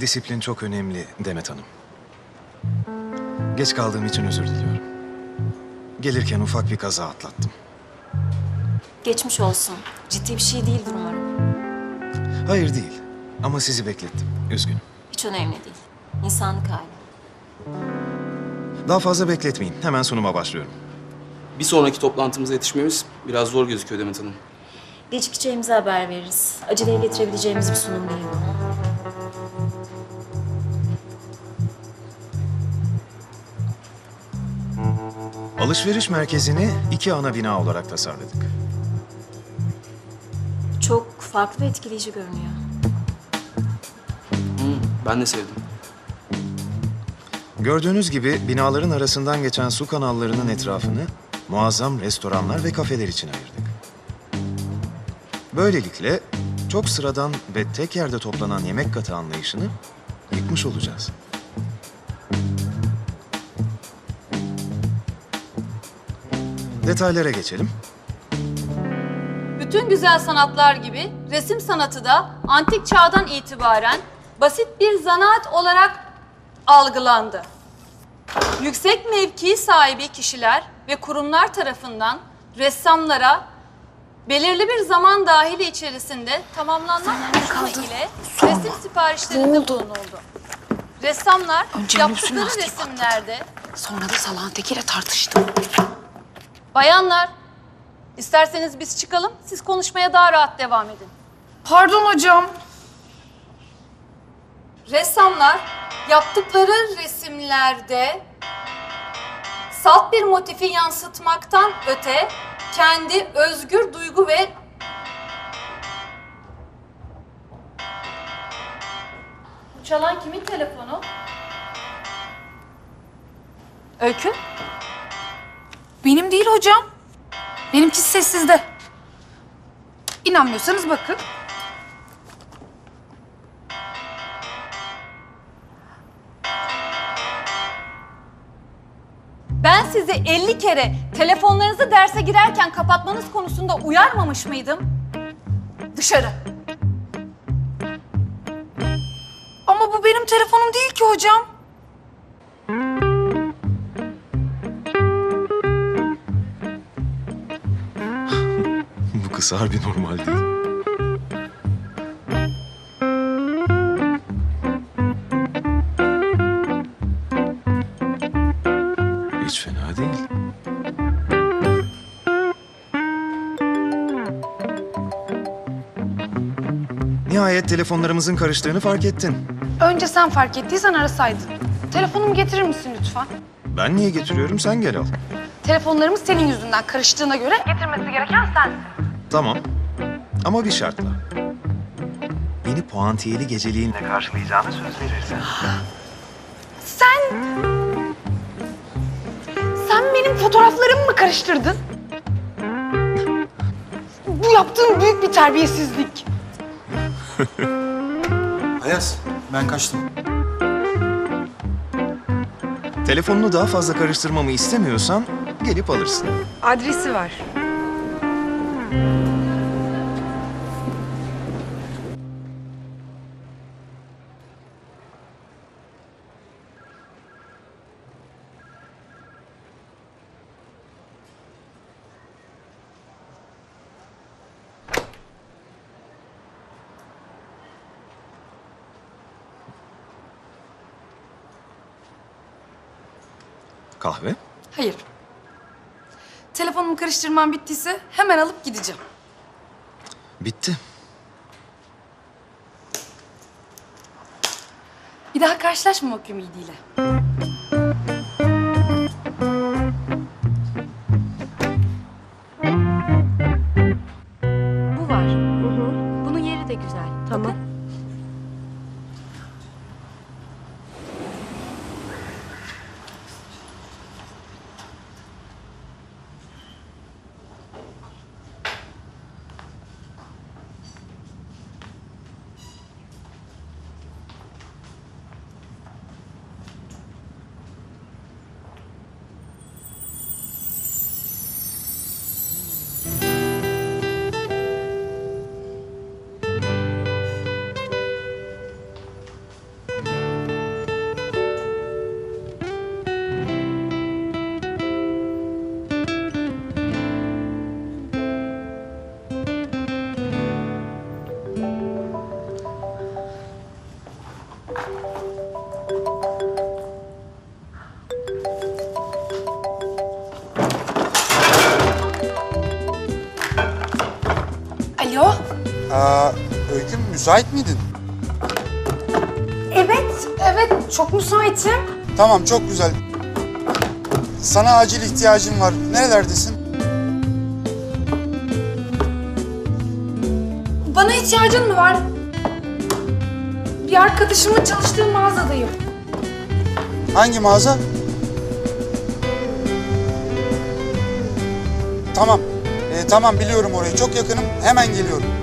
disiplin çok önemli Demet Hanım. Geç kaldığım için özür diliyorum. Gelirken ufak bir kaza atlattım. Geçmiş olsun. Ciddi bir şey değildir umarım. Hayır değil ama sizi beklettim. Üzgünüm. Hiç önemli değil. İnsanlık hali. Daha fazla bekletmeyin. Hemen sunuma başlıyorum. Bir sonraki toplantımıza yetişmemiz biraz zor gözüküyor Demet Hanım. Gecikeceğimizi haber veririz. Aceleye getirebileceğimiz bir sunum değil bu. Alışveriş merkezini iki ana bina olarak tasarladık. Çok farklı ve etkileyici görünüyor. Ben de sevdim. Gördüğünüz gibi binaların arasından geçen su kanallarının etrafını muazzam restoranlar ve kafeler için ayırdık. Böylelikle çok sıradan ve tek yerde toplanan yemek katı anlayışını yıkmış olacağız. Detaylara geçelim. Bütün güzel sanatlar gibi resim sanatı da antik çağdan itibaren basit bir zanaat olarak algılandı. Yüksek mevki sahibi kişiler ve kurumlar tarafından ressamlara belirli bir zaman dahili içerisinde tamamlanmak kısmı ile resim siparişlerinde bulunuldu. Ressamlar Önce yaptıkları resimlerde Sonra da salağın tekiyle tartıştım. bayanlar isterseniz biz çıkalım siz konuşmaya daha rahat devam edin. Pardon hocam. Ressamlar yaptıkları resimlerde salt bir motifi yansıtmaktan öte kendi özgür duygu ve Bu çalan kimin telefonu? Öykü? Benim değil hocam. Benimki sessizde. İnanmıyorsanız bakın. Ben sizi 50 kere telefonlarınızı derse girerken kapatmanız konusunda uyarmamış mıydım? Dışarı. Ama bu benim telefonum değil ki hocam. Bu kız harbi normal değil. Hiç fena değil. Nihayet telefonlarımızın karıştığını fark ettin. Önce sen fark ettiysen arasaydın. Telefonumu getirir misin lütfen? Ben niye getiriyorum sen gel al. Telefonlarımız senin yüzünden karıştığına göre getirmesi gereken sensin. Tamam. Ama bir şartla. Beni puantiyeli geceliğinle karşılayacağına söz verirsen. Sen... Sen benim fotoğraflarımı mı karıştırdın? Bu yaptığın büyük bir terbiyesizlik. Ayaz, ben kaçtım. Telefonunu daha fazla karıştırmamı istemiyorsan gelip alırsın. Adresi var. Kahve? Hayır. Telefonumu karıştırmam bittiyse hemen alıp gideceğim. Bitti. Bir daha karşılaşmamak ümidiyle. Müsait miydin? Evet, evet. Çok müsaitim. Tamam, çok güzel. Sana acil ihtiyacım var. Nerelerdesin? Bana ihtiyacın mı var? Bir arkadaşımın çalıştığı mağazadayım. Hangi mağaza? Tamam. Ee, tamam biliyorum orayı. Çok yakınım. Hemen geliyorum.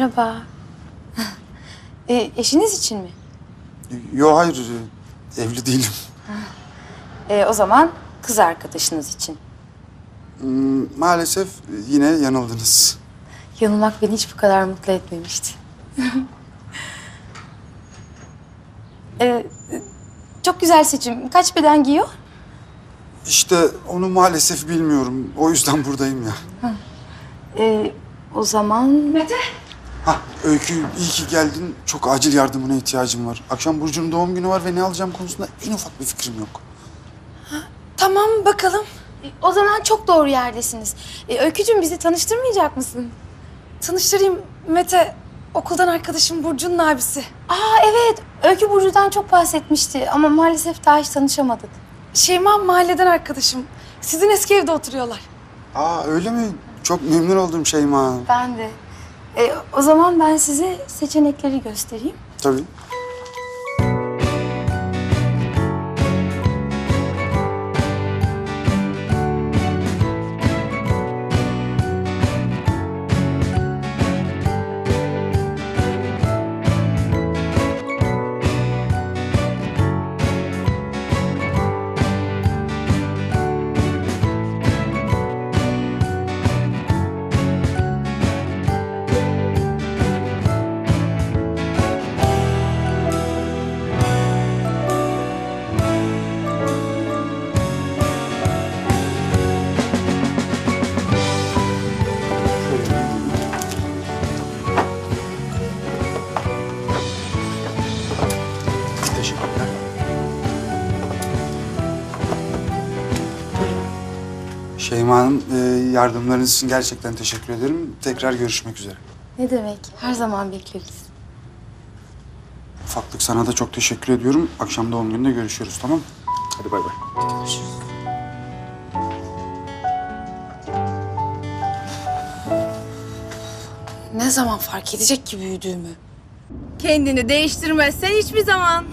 Merhaba. e, eşiniz için mi? Yo hayır, e, evli değilim. E, o zaman kız arkadaşınız için. Hmm, Maalesef yine yanıldınız. Yanılmak beni hiç bu kadar mutlu etmemişti. e, çok güzel seçim. Kaç beden giyiyor? İşte onu maalesef bilmiyorum. O yüzden buradayım ya. E, o zaman... Mete. Hah Öykü iyi ki geldin. Çok acil yardımına ihtiyacım var. Akşam Burcu'nun doğum günü var ve ne alacağım konusunda en ufak bir fikrim yok. Tamam bakalım. E, o zaman çok doğru yerdesiniz. E, Öykücüğüm bizi tanıştırmayacak mısın? Tanıştırayım. Mete okuldan arkadaşım Burcu'nun abisi. Aa evet. Öykü Burcu'dan çok bahsetmişti ama maalesef daha hiç tanışamadık. Şeyma mahalleden arkadaşım. Sizin eski evde oturuyorlar. Aa öyle mi? Çok memnun oldum Şeyma. Ben de. E, o zaman ben size seçenekleri göstereyim. Tabii. Yardımlarınız için gerçekten teşekkür ederim. Tekrar görüşmek üzere. Ne demek? Her zaman bekleriz. Ufaklık sana da çok teşekkür ediyorum. Akşam doğum gününde görüşürüz tamam mı? Hadi bay bay. Ne zaman fark edecek ki büyüdüğümü? Kendini değiştirmezsen hiçbir zaman.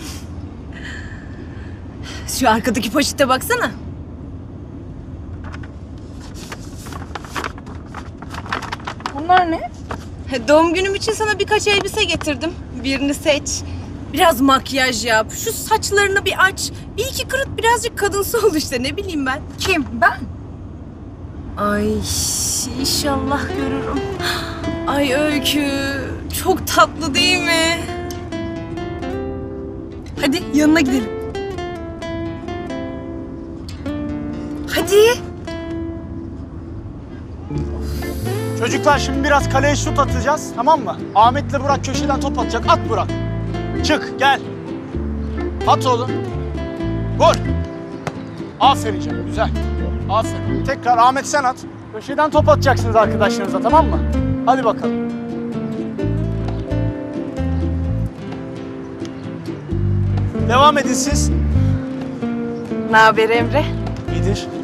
Şu arkadaki poşete baksana. Bunlar ne? Doğum günüm için sana birkaç elbise getirdim. Birini seç. Biraz makyaj yap. Şu saçlarını bir aç. Bir iki kırıt birazcık kadınsı ol işte ne bileyim ben. Kim? Ben? Ay inşallah görürüm. Ay Öykü çok tatlı değil mi? Hadi yanına gidelim. Çocuklar şimdi biraz kaleye şut atacağız tamam mı? Ahmet'le Burak köşeden top atacak. At Burak. Çık gel. At oğlum. Vur. Aferin canım güzel. Aferin. Tekrar Ahmet sen at. Köşeden top atacaksınız arkadaşlarınıza tamam mı? Hadi bakalım. Devam edin siz. Ne haber Emre? İyidir.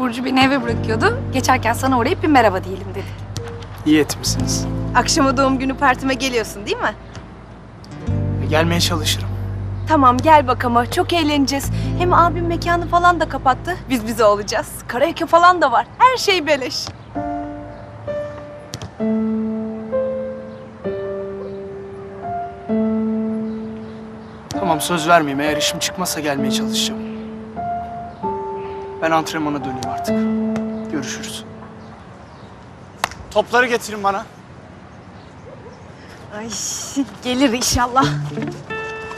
Burcu beni eve bırakıyordu. Geçerken sana uğrayıp bir merhaba diyelim dedi. İyi etmişsiniz. Akşama doğum günü partime geliyorsun değil mi? Gelmeye çalışırım. Tamam gel bak ama çok eğleneceğiz. Hem abim mekanı falan da kapattı. Biz bize olacağız. Karaoke falan da var. Her şey beleş. Tamam söz vermeyeyim. Eğer işim çıkmazsa gelmeye çalışacağım. Ben antrenmana döneyim artık. Görüşürüz. Topları getirin bana. Ay gelir inşallah.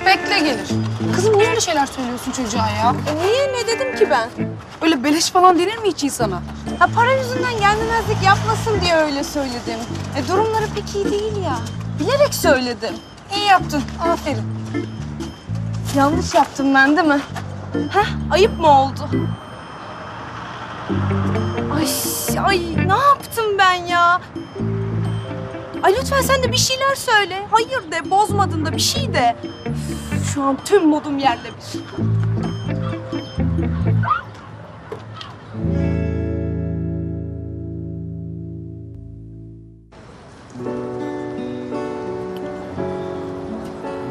Bekle gelir. Kızım niye öyle şeyler söylüyorsun çocuğa ya? E niye ne dedim ki ben? Öyle beleş falan denir mi hiç insana? Ha para yüzünden gelmemezlik yapmasın diye öyle söyledim. E durumları pek iyi değil ya. Bilerek söyledim. İyi yaptın. Aferin. Yanlış yaptım ben değil mi? Heh, ayıp mı oldu? Ay, ay ne yaptım ben ya? Ay lütfen sen de bir şeyler söyle. Hayır de, bozmadın da bir şey de. Üf, Şu an tüm modum yerle bir.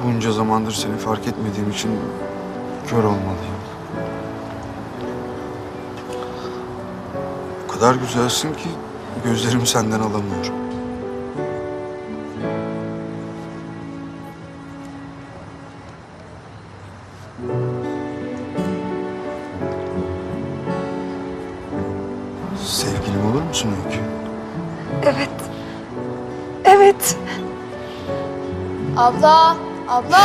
Bunca zamandır seni fark etmediğim için kör olmalıyım. kadar güzelsin ki gözlerim senden alamıyor. Sevgilim olur musun Öykü? Evet. Evet. Abla, abla.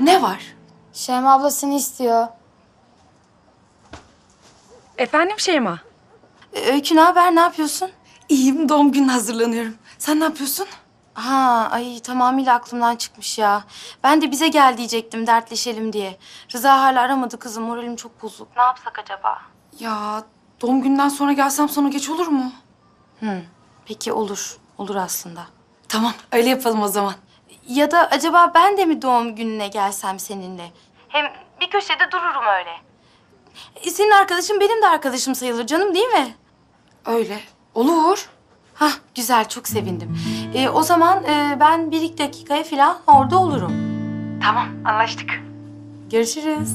Ne var? Şeyma abla seni istiyor. Efendim Şeyma? Öykü ne haber? Ne yapıyorsun? İyiyim. Doğum gününe hazırlanıyorum. Sen ne yapıyorsun? Ha, ay tamamıyla aklımdan çıkmış ya. Ben de bize gel diyecektim dertleşelim diye. Rıza hala aramadı kızım. Moralim çok bozuk. Ne yapsak acaba? Ya doğum günden sonra gelsem sonra geç olur mu? Hı, peki olur. Olur aslında. Tamam, öyle yapalım o zaman. Ya da acaba ben de mi doğum gününe gelsem seninle? Hem bir köşede dururum öyle. E, Senin arkadaşın benim de arkadaşım sayılır canım değil mi? Öyle. Olur. Hah güzel çok sevindim. E, o zaman e, ben bir iki dakikaya falan orada olurum. Tamam anlaştık. Görüşürüz.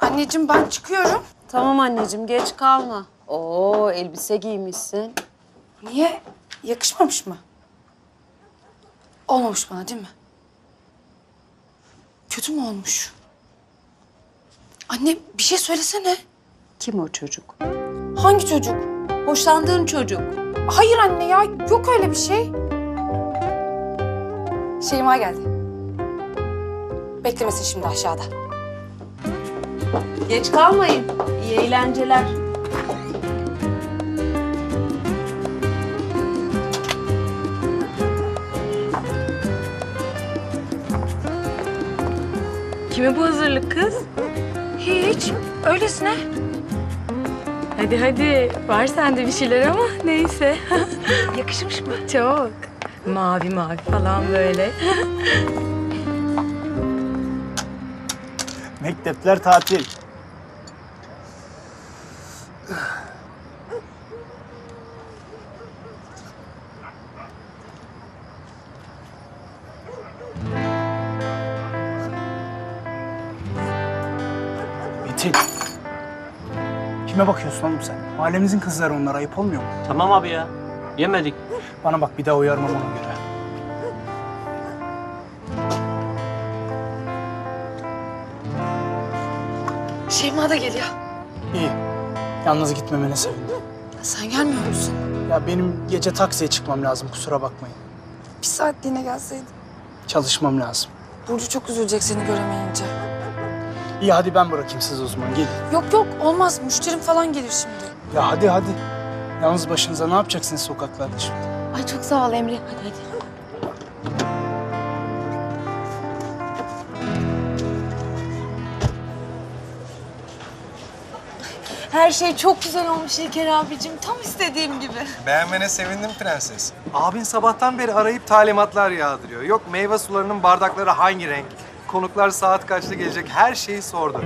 Anneciğim ben çıkıyorum. Tamam anneciğim geç kalma. Oo elbise giymişsin. Niye? Yakışmamış mı? Olmamış bana değil mi? Kötü mü olmuş? Anne bir şey söylesene. Kim o çocuk? Hangi çocuk? Hoşlandığın çocuk. Hayır anne ya yok öyle bir şey. Şeyma geldi. Beklemesin şimdi aşağıda. Geç kalmayın. İyi eğlenceler. Kime bu hazırlık kız? Hiç. Öylesine. Hadi hadi. Var sende bir şeyler ama neyse. Yakışmış mı? Çok. Mavi mavi falan böyle. Mektepler tatil. Kime bakıyorsun oğlum sen? Mahallemizin kızları onlar ayıp olmuyor mu? Tamam abi ya. Yemedik. Bana bak bir daha uyarmam ona göre. Şeyma da geliyor. İyi. Yalnız gitmemene sevindim. Sen gelmiyor musun? Ya benim gece taksiye çıkmam lazım kusura bakmayın. Bir saatliğine gelseydin. Çalışmam lazım. Burcu çok üzülecek seni göremeyince. İyi hadi ben bırakayım sizi o zaman gelin. Yok yok olmaz. Müşterim falan gelir şimdi. Ya hadi hadi. Yalnız başınıza ne yapacaksınız sokaklarda şimdi? Ay çok sağ ol Emre. Hadi hadi. Her şey çok güzel olmuş İlker abicim. Tam istediğim gibi. Beğenmene sevindim prenses. Abin sabahtan beri arayıp talimatlar yağdırıyor. Yok meyve sularının bardakları hangi renk? Konuklar saat kaçta gelecek? Her şeyi sordu.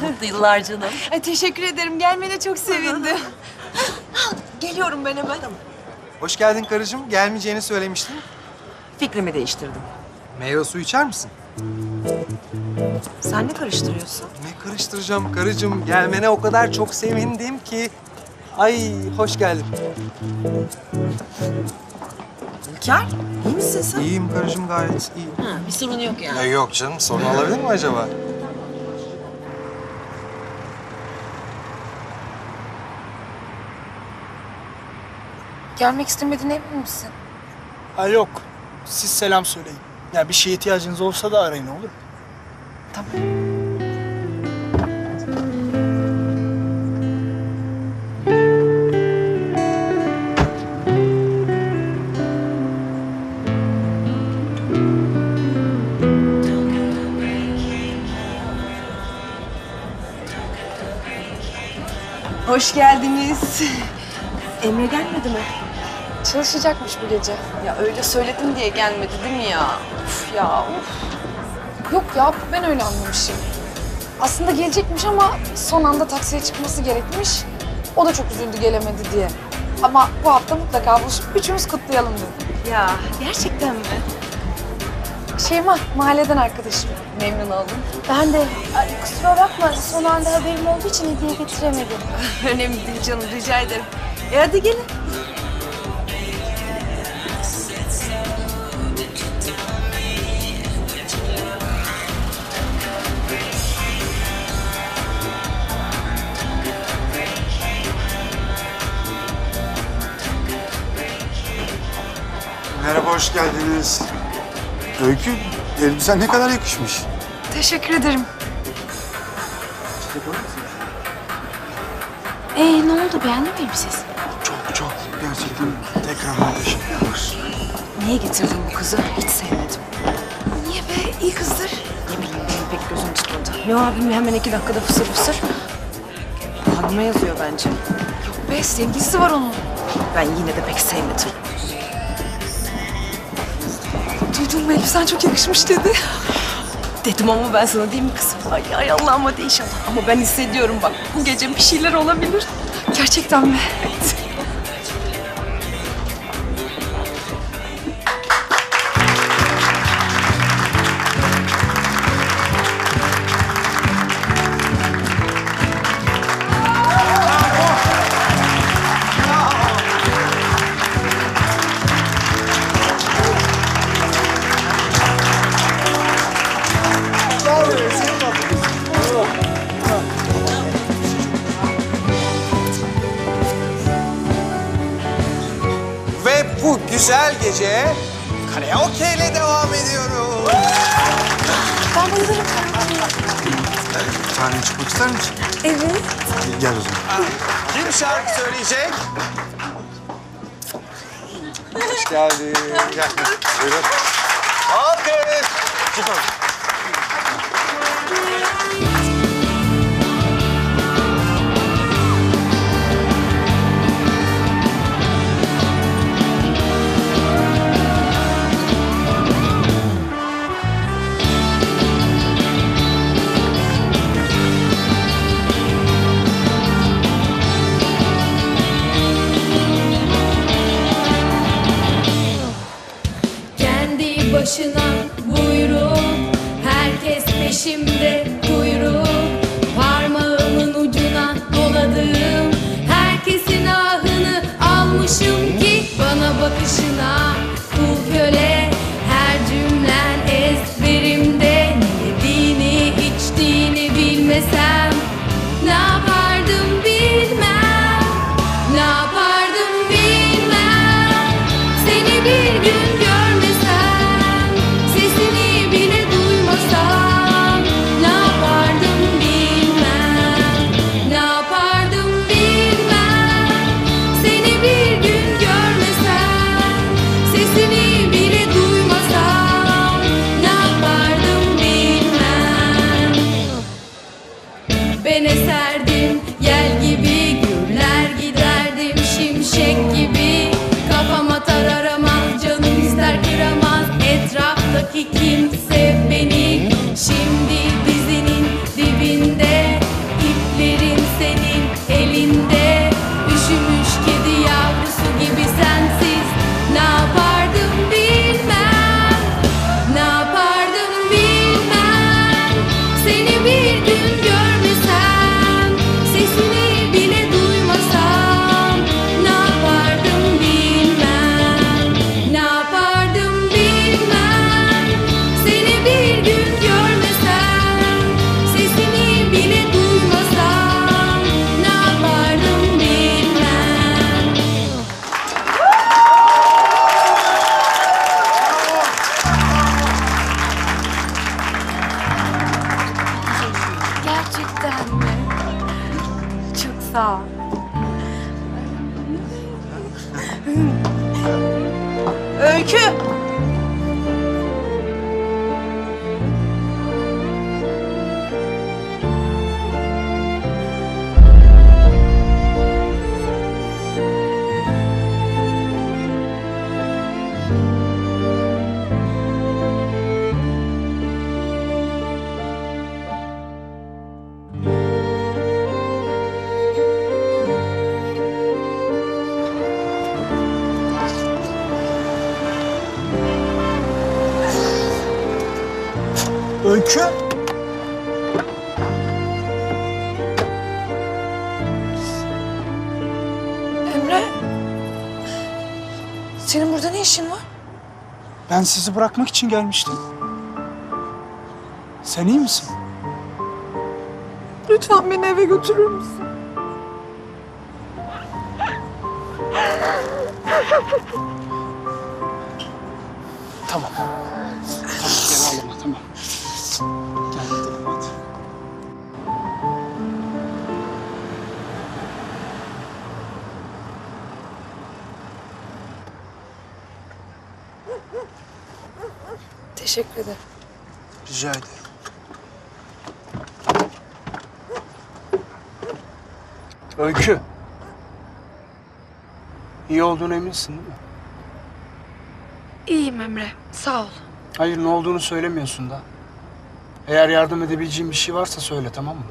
Mutlu yıllar canım. Ay, teşekkür ederim. Gelmene çok sevindim. Geliyorum ben hemen. Hoş geldin karıcığım. Gelmeyeceğini söylemiştin. Fikrimi değiştirdim. Meyve suyu içer misin? Sen ne karıştırıyorsun? Ne karıştıracağım karıcığım? Gelmene o kadar çok sevindim ki. Ay hoş geldin. İlker, iyi misin sen? İyiyim karıcığım gayet iyiyim. Ha, bir sorun yok yani. Ya yok canım sorun olabilir mi acaba? Gelmek istemediğine emin misin? Ha yok. Siz selam söyleyin. Ya bir şeye ihtiyacınız olsa da arayın olur mu? Hoş geldiniz. Emre gelmedi mi? Çalışacakmış bu gece. Ya öyle söyledin diye gelmedi değil mi ya? Uf ya uf. Yok ya ben öyle anlamışım. Aslında gelecekmiş ama son anda taksiye çıkması gerekmiş. O da çok üzüldü gelemedi diye. Ama bu hafta mutlaka buluşup üçümüz kutlayalım dedi. Ya gerçekten mi? Şeyma, mahalleden arkadaşım. Memnun oldum. Ben de ay, kusura bakma son anda haberim olduğu için hediye getiremedim. Önemli değil canım, rica ederim. E hadi gelin. Öykü, elbisen ne kadar yakışmış. Teşekkür ederim. Ee ne oldu beğendin mi elbisesi? Çok çok, gerçekten tekrardan teşekkür ederiz. Niye getirdin bu kızı? Hiç sevmedim. Niye be? İyi kızdır. Ne bileyim benim pek gözüm tutmadı. Ne abim hemen iki dakikada fısır fısır. Hanıma yazıyor bence. Yok be sevgilisi var onun. Ben yine de pek sevmedim. Duydun mu elbisen çok yakışmış dedi. Dedim ama ben sana değil mi kızım? Ay, ay Allah'ım hadi inşallah. Ama ben hissediyorum bak bu gece bir şeyler olabilir. Gerçekten mi? Ve şarkı söyleyecek? Hoş geldin. Gel. Buyurun. Alkış. Çıkalım. Öykü. Emre. Senin burada ne işin var? Ben sizi bırakmak için gelmiştim. Sen iyi misin? Lütfen beni eve götürür müsün? Olduğunu eminsin değil mi? İyiyim Emre. Sağ ol. Hayır ne olduğunu söylemiyorsun da. Eğer yardım edebileceğim bir şey varsa söyle tamam mı?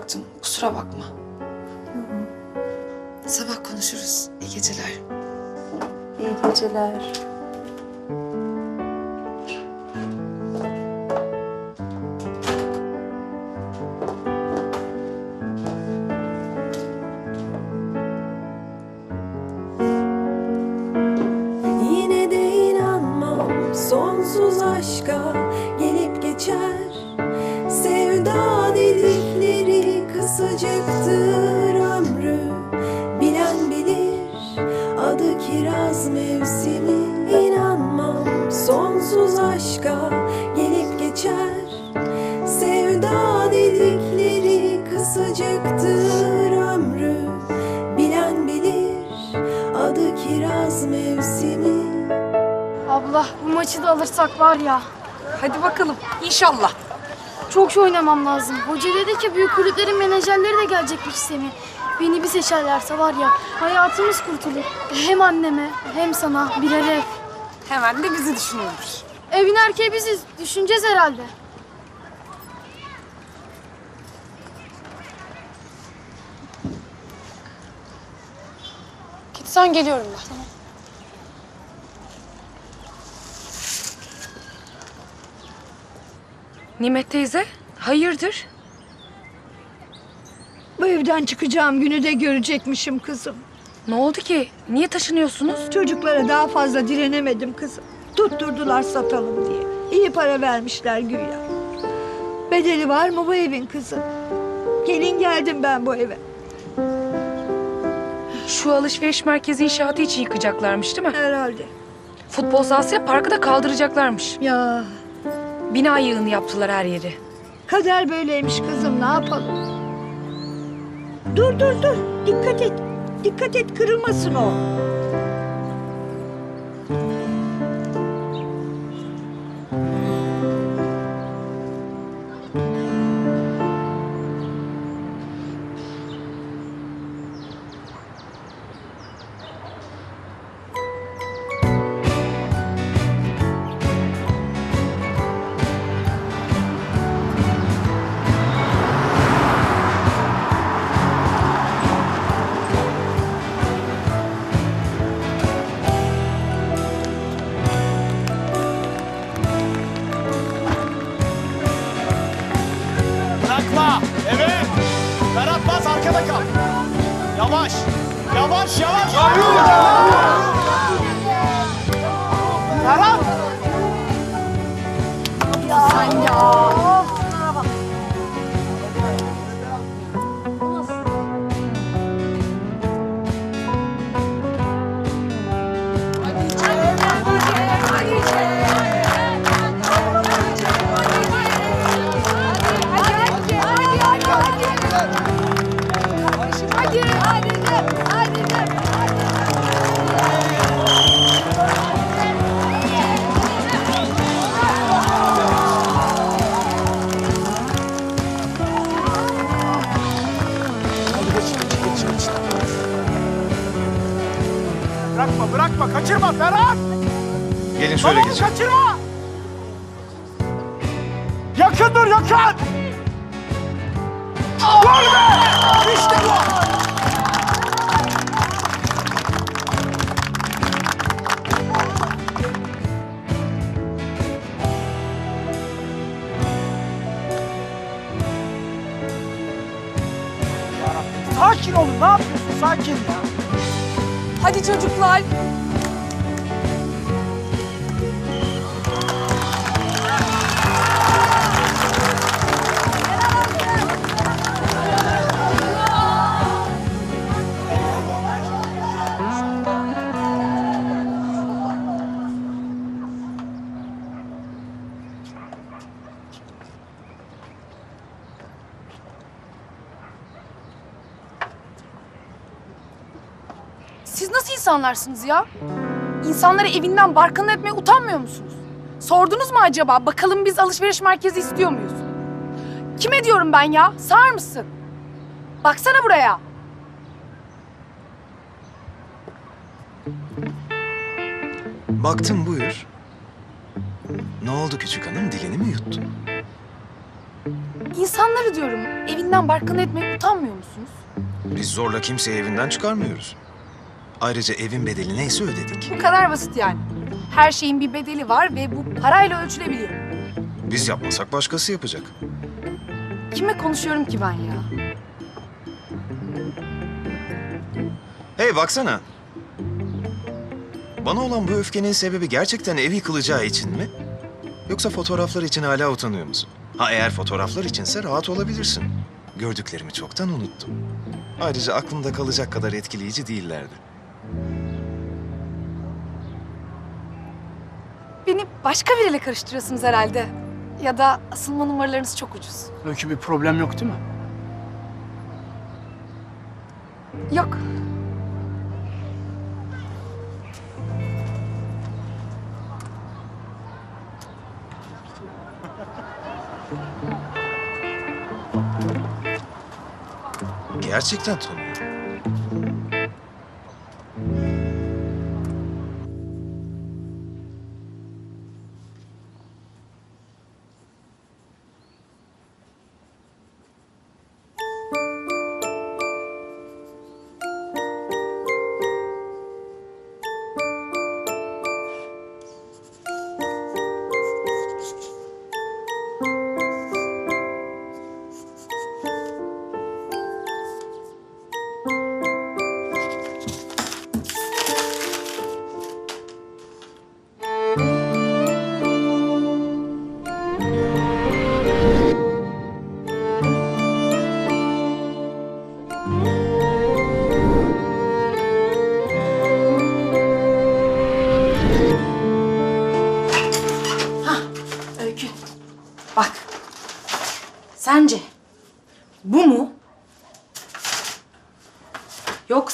Bıraktım. Kusura bakma. Sabah konuşuruz. İyi geceler. İyi geceler. İnşallah. Çok şey oynamam lazım. Hoca dedi ki büyük kulüplerin menajerleri de gelecekmiş Semih. Beni bir seçerlerse var ya hayatımız kurtulur. Hem anneme hem sana birer ev. Hemen de bizi düşünüyormuş. Evin erkeği biziz. Düşüneceğiz herhalde. Git sen geliyorum ben. Nimet teyze, hayırdır? Bu evden çıkacağım günü de görecekmişim kızım. Ne oldu ki? Niye taşınıyorsunuz? Çocuklara daha fazla direnemedim kızım. Tutturdular satalım diye. İyi para vermişler güya. Bedeli var mı bu evin kızım? Gelin geldim ben bu eve. Şu alışveriş merkezi inşaatı için yıkacaklarmış değil mi? Herhalde. Futbol sahasıyla parkı da kaldıracaklarmış. Ya. Bina yığını yaptılar her yeri. Kader böyleymiş kızım ne yapalım? Dur dur dur. Dikkat et. Dikkat et kırılmasın o. Yavaş Gelin şöyle Tamam, geçin. kaçırma! Yakın dur yakın! Gol be! İşte bu! Sakin olun, ne yapıyorsun? Sakin ya. Hadi çocuklar. İnsanlarsınız ya? İnsanları evinden barkın etmeye utanmıyor musunuz? Sordunuz mu acaba? Bakalım biz alışveriş merkezi istiyor muyuz? Kime diyorum ben ya? Sağır mısın? Baksana buraya. Baktım buyur. Ne oldu küçük hanım? Dilini mi yuttun? İnsanları diyorum evinden barkın etmeye utanmıyor musunuz? Biz zorla kimseyi evinden çıkarmıyoruz. Ayrıca evin bedeli neyse ödedik. Bu kadar basit yani. Her şeyin bir bedeli var ve bu parayla ölçülebiliyor. Biz yapmasak başkası yapacak. Kime konuşuyorum ki ben ya? Hey baksana. Bana olan bu öfkenin sebebi gerçekten ev yıkılacağı için mi? Yoksa fotoğraflar için hala utanıyor musun? Ha eğer fotoğraflar içinse rahat olabilirsin. Gördüklerimi çoktan unuttum. Ayrıca aklımda kalacak kadar etkileyici değillerdi. Beni başka biriyle karıştırıyorsunuz herhalde. Ya da asılma numaralarınız çok ucuz. Öykü bir problem yok değil mi? Yok. Gerçekten tanıyorum.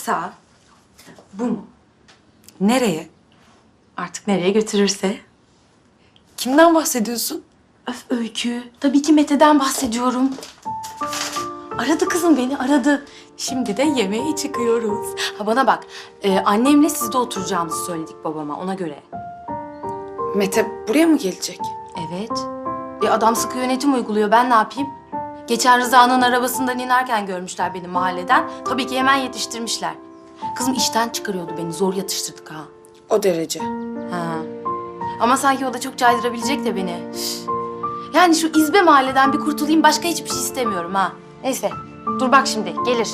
Yoksa bu mu? Nereye? Artık nereye götürürse. Kimden bahsediyorsun? Öf Öykü. Tabii ki Mete'den bahsediyorum. Aradı kızım beni aradı. Şimdi de yemeğe çıkıyoruz. Ha bana bak. e, annemle sizde oturacağımızı söyledik babama ona göre. Mete buraya mı gelecek? Evet. E adam sıkı yönetim uyguluyor. Ben ne yapayım? Geçen Rıza'nın arabasından inerken görmüşler beni mahalleden. Tabii ki hemen yetiştirmişler. Kızım işten çıkarıyordu beni. Zor yatıştırdık ha. O derece. Ha. Ama sanki o da çok caydırabilecek de beni. Üf. Yani şu izbe mahalleden bir kurtulayım. Başka hiçbir şey istemiyorum ha. Neyse. Dur bak şimdi. Gelir.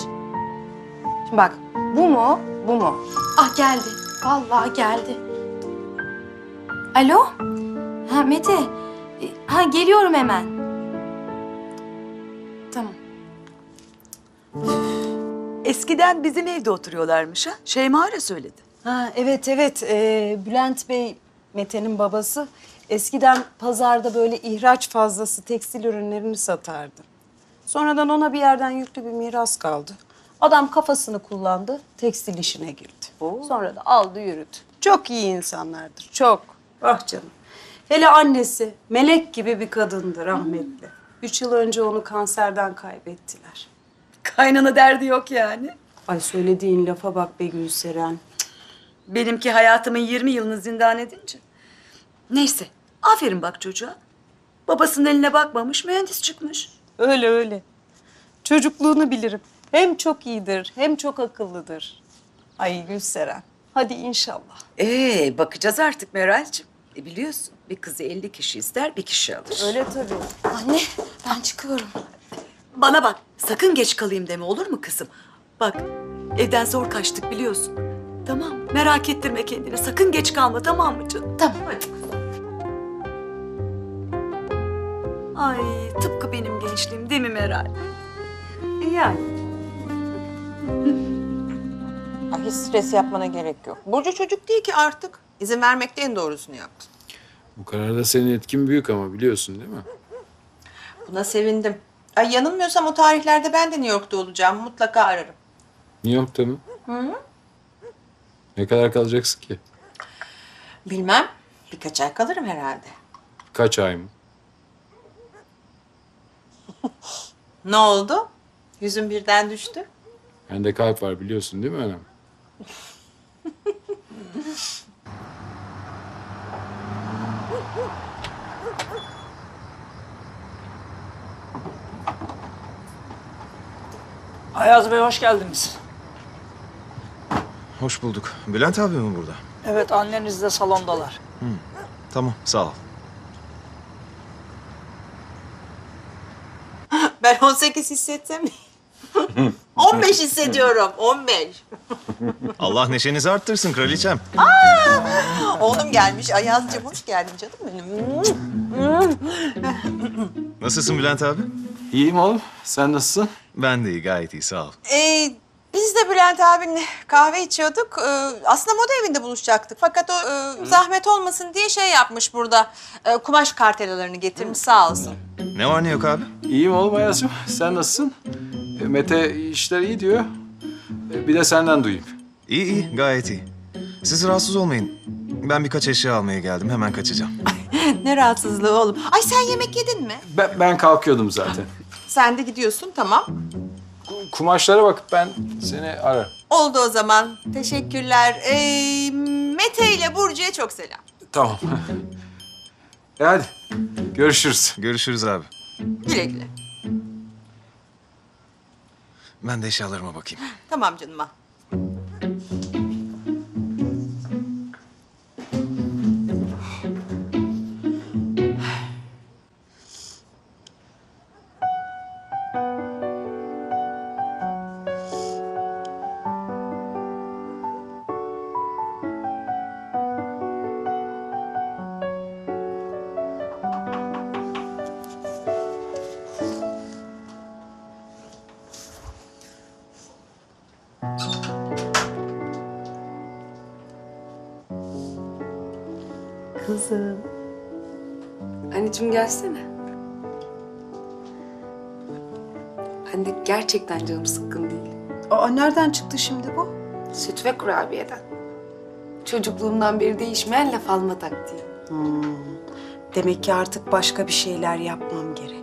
Şimdi bak. Bu mu? Bu mu? Ah geldi. Vallahi geldi. Alo? Ha Mete. E, Ha geliyorum hemen. Eskiden bizim evde oturuyorlarmış ha. Şeyma öyle söyledi. Ha evet evet Ee, Bülent Bey Mete'nin babası eskiden pazarda böyle ihraç fazlası tekstil ürünlerini satardı. Sonradan ona bir yerden yüklü bir miras kaldı. Adam kafasını kullandı, tekstil işine girdi. Sonra da aldı yürüdü. Çok iyi insanlardır, çok. Ah canım. Hele annesi melek gibi bir kadındı rahmetli. Üç yıl önce onu kanserden kaybettiler. Kaynana derdi yok yani. Ay söylediğin lafa bak be Gülseren. Benimki hayatımın 20 yılını zindan edince. Neyse. Aferin bak çocuğa. Babasının eline bakmamış, mühendis çıkmış. Öyle öyle. Çocukluğunu bilirim. Hem çok iyidir, hem çok akıllıdır. Ay Gülseren, hadi inşallah. Ee, bakacağız artık Meral'cığım. E biliyorsun bir kızı 50 kişi ister, bir kişi alır. Öyle tabii. Anne, ben çıkıyorum. Bana bak, sakın geç kalayım deme olur mu kızım? Bak, evden zor kaçtık biliyorsun. Tamam, merak ettirme kendini. Sakın geç kalma tamam mı canım? Tamam. Hadi. Ay, tıpkı benim gençliğim değil mi Meral? Yani. Ay hiç stres yapmana gerek yok. Burcu çocuk değil ki artık. İzin vermekte en doğrusunu yaptın. Bu kararda senin etkin büyük ama biliyorsun değil mi? Buna sevindim. Ay yanılmıyorsam o tarihlerde ben de New York'ta olacağım. Mutlaka ararım. New York'ta mı? Hı hı. Ne kadar kalacaksın ki? Bilmem. Birkaç ay kalırım herhalde. Kaç ay mı? Ne oldu? Yüzün birden düştü. Bende kalp var biliyorsun değil mi anam? Ayaz Bey hoş geldiniz. Hoş bulduk. Bülent abi mi burada? Evet anneniz de salondalar. Hı. Tamam sağ ol. Ben 18 hissetsem 15 hissediyorum. 15. Allah neşenizi arttırsın kraliçem. Aa, oğlum gelmiş. Ayazcığım hoş geldin canım benim. Nasılsın Bülent abi? İyiyim oğlum. Sen nasılsın? Ben de iyi gayet iyi sağ ol. Ee, biz de Bülent abinle kahve içiyorduk. Ee, aslında moda evinde buluşacaktık. Fakat o e, zahmet olmasın diye şey yapmış burada. E, kumaş kartelalarını getirmiş sağ olsun. Ne var ne yok abi? İyiyim oğlum Ayaz'cığım. Sen nasılsın? E, Mete işler iyi diyor. E, Bir de senden duyayım. İyi iyi gayet iyi. Siz rahatsız olmayın. Ben birkaç eşya almaya geldim. Hemen kaçacağım. ne rahatsızlığı oğlum. Ay sen yemek yedin mi? Ben, ben kalkıyordum zaten. Sen de gidiyorsun tamam. Kumaşlara bakıp ben seni ararım. Oldu o zaman. Teşekkürler. Ee, Mete ile Burcu'ya çok selam. Tamam. e hadi. Görüşürüz. Görüşürüz abi. Güle güle. Ben de eşyalarıma bakayım. Tamam canım al. Gerçekten canım sıkkın değil. Aa nereden çıktı şimdi bu? Süt ve kurabiyeden. Çocukluğumdan beri değişmeyen laf alma taktiği. Hmm. Demek ki artık başka bir şeyler yapmam gerek.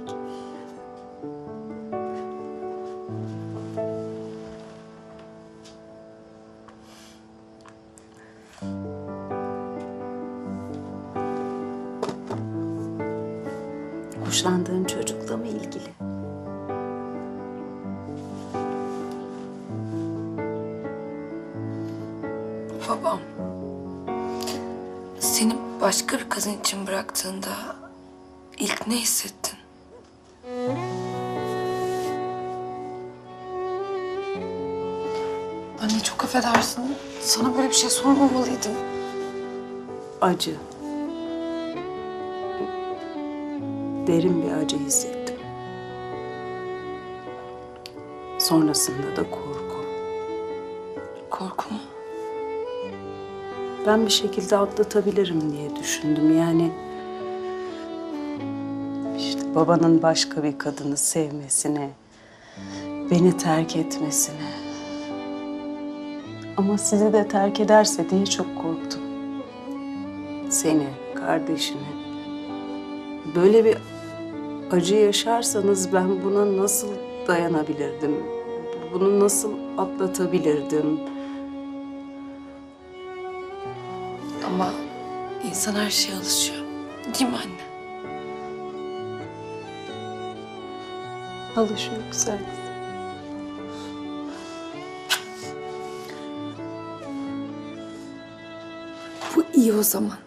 Böyle sormamalıydım. Acı. Derin bir acı hissettim. Sonrasında da korku. Korku mu? Ben bir şekilde atlatabilirim diye düşündüm. Yani işte babanın başka bir kadını sevmesine, beni terk etmesine. Ama sizi de terk ederse diye çok korktum. Seni, kardeşini. Böyle bir acı yaşarsanız ben buna nasıl dayanabilirdim? Bunu nasıl atlatabilirdim? Ama insan her şeye alışıyor. Değil mi anne? Alışıyor güzel. İyi o zaman.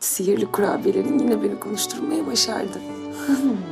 Sihirli kurabiyelerin yine beni konuşturmaya başardı.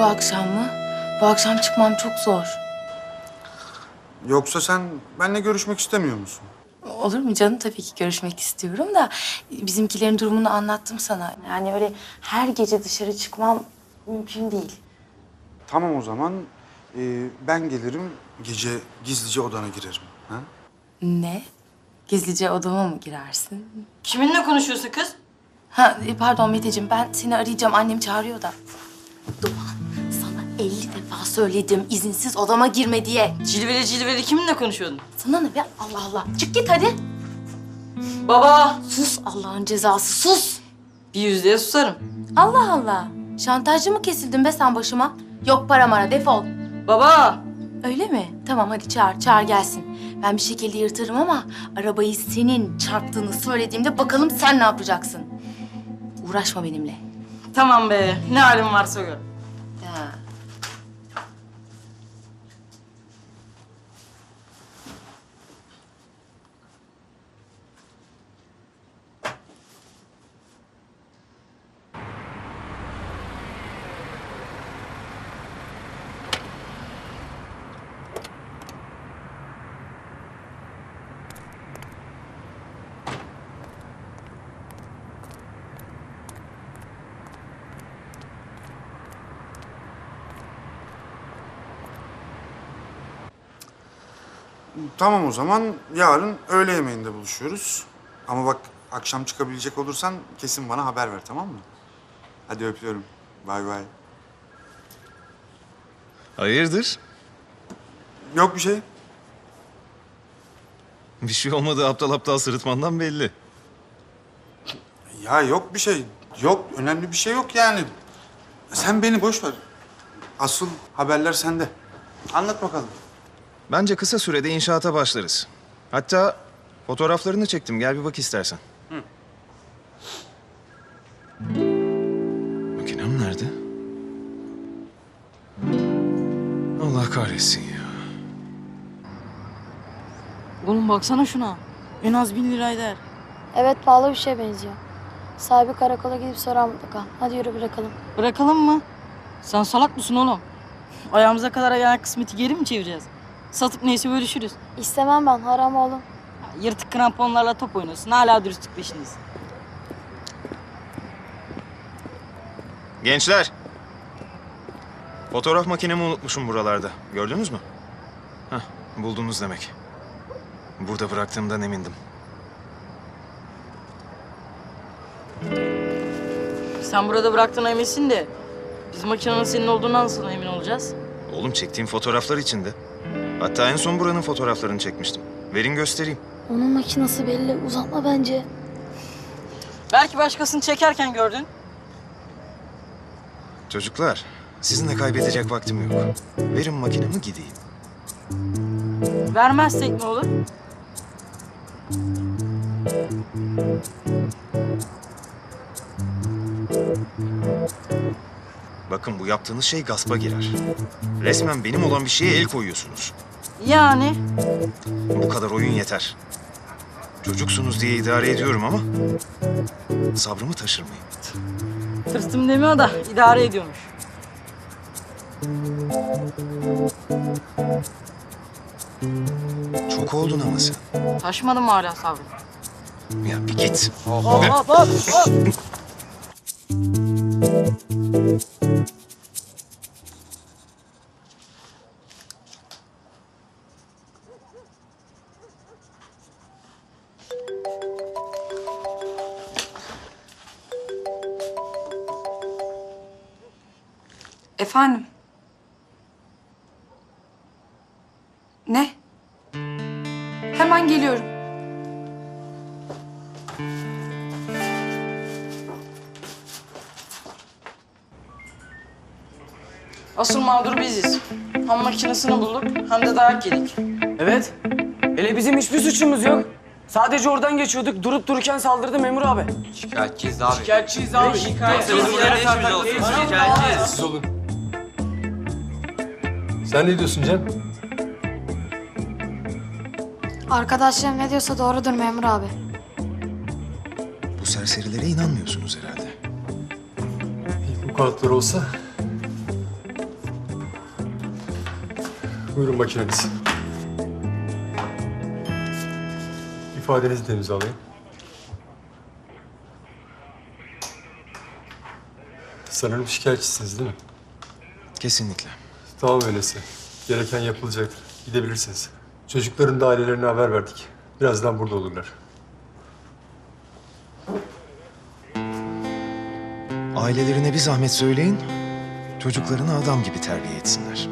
Bu akşam mı? Bu akşam çıkmam çok zor. Yoksa sen benimle görüşmek istemiyor musun? Olur mu canım? Tabii ki görüşmek istiyorum da bizimkilerin durumunu anlattım sana. Yani öyle her gece dışarı çıkmam mümkün değil. Tamam o zaman. Ee, ben gelirim, gece gizlice odana girerim. Ha? Ne? Gizlice odama mı girersin? Kiminle konuşuyorsun kız? Ha e, pardon Meteciğim ben seni arayacağım. Annem çağırıyor da. Doğan 50 defa söyledim izinsiz odama girme diye. Cilveli cilveli kiminle konuşuyordun? Sana ne be? Allah Allah. Çık git hadi. Baba! Sus Allah'ın cezası sus. Bir yüzdeye susarım. Allah Allah. Şantajcı mı kesildin be sen başıma? Yok para mara defol. Baba! Öyle mi? Tamam hadi çağır, çağır gelsin. Ben bir şekilde yırtarım ama arabayı senin çarptığını söylediğimde bakalım sen ne yapacaksın? Uğraşma benimle. Tamam be, ne halin varsa gör. Tamam o zaman yarın öğle yemeğinde buluşuyoruz. Ama bak akşam çıkabilecek olursan kesin bana haber ver tamam mı? Hadi öpüyorum. Bay bay. Hayırdır? Yok bir şey. Bir şey olmadığı aptal aptal sırıtmandan belli. Ya yok bir şey. Yok önemli bir şey yok yani. Sen beni boş ver. Asıl haberler sende. Anlat bakalım. Bence kısa sürede inşaata başlarız. Hatta fotoğraflarını çektim. Gel bir bak istersen. Hı. Makinem nerede? Allah kahretsin ya. Oğlum baksana şuna. En az bin lira eder. Evet pahalı bir şeye benziyor. Sahibi karakola gidip sorar mutlaka. Hadi yürü bırakalım. Bırakalım mı? Sen salak mısın oğlum? Ayağımıza kadar gelen kısmeti geri mi çevireceğiz? Satıp neyse bölüşürüz. İstemem ben haram oğlum. Yırtık kramponlarla top oynuyorsun. Hala dürüstlük peşindesin. Gençler. Fotoğraf makinemi unutmuşum buralarda. Gördünüz mü? Hah, buldunuz demek. Burada bıraktığımdan emindim. Sen burada bıraktığına eminsin de biz makinenin senin olduğundan nasıl emin olacağız? Oğlum çektiğim fotoğraflar içinde. Hatta en son buranın fotoğraflarını çekmiştim. Verin göstereyim. Onun makinesi belli. Uzatma bence. Belki başkasını çekerken gördün. Çocuklar, sizinle kaybedecek vaktim yok. Verin makinemi gideyim. Vermezsek ne olur? Bakın bu yaptığınız şey gaspa girer. Resmen benim olan bir şeye el koyuyorsunuz. Yani Bu kadar oyun yeter. Çocuksunuz diye idare ediyorum ama sabrımı taşırmayın. tırstım demiyor da idare ediyormuş. Çok oldun ama sen. Taşmadım hala sabrım? Ya bir git. Hop hop hop. Efendim? Mağdur biziz. Ham makinesini bulduk hem de dayak yedik. Evet. Hele bizim hiçbir suçumuz yok. Sadece oradan geçiyorduk. Durup dururken saldırdı memur abi. Şikayetçiyiz abi. Şikayetçiyiz abi. Şikayetçiyiz. Şikayetçiyiz. Siz olun. Sen ne diyorsun Cem? Arkadaşlarım ne diyorsa doğrudur memur abi. Bu serserilere inanmıyorsunuz herhalde. Bu kağıtlar olsa... Buyurun makineniz. İfadenizi de imzalayın. Sanırım şikayetçisiniz değil mi? Kesinlikle. Tamam öyleyse. Gereken yapılacaktır. Gidebilirsiniz. Çocukların da ailelerine haber verdik. Birazdan burada olurlar. Ailelerine bir zahmet söyleyin. Çocuklarını adam gibi terbiye etsinler.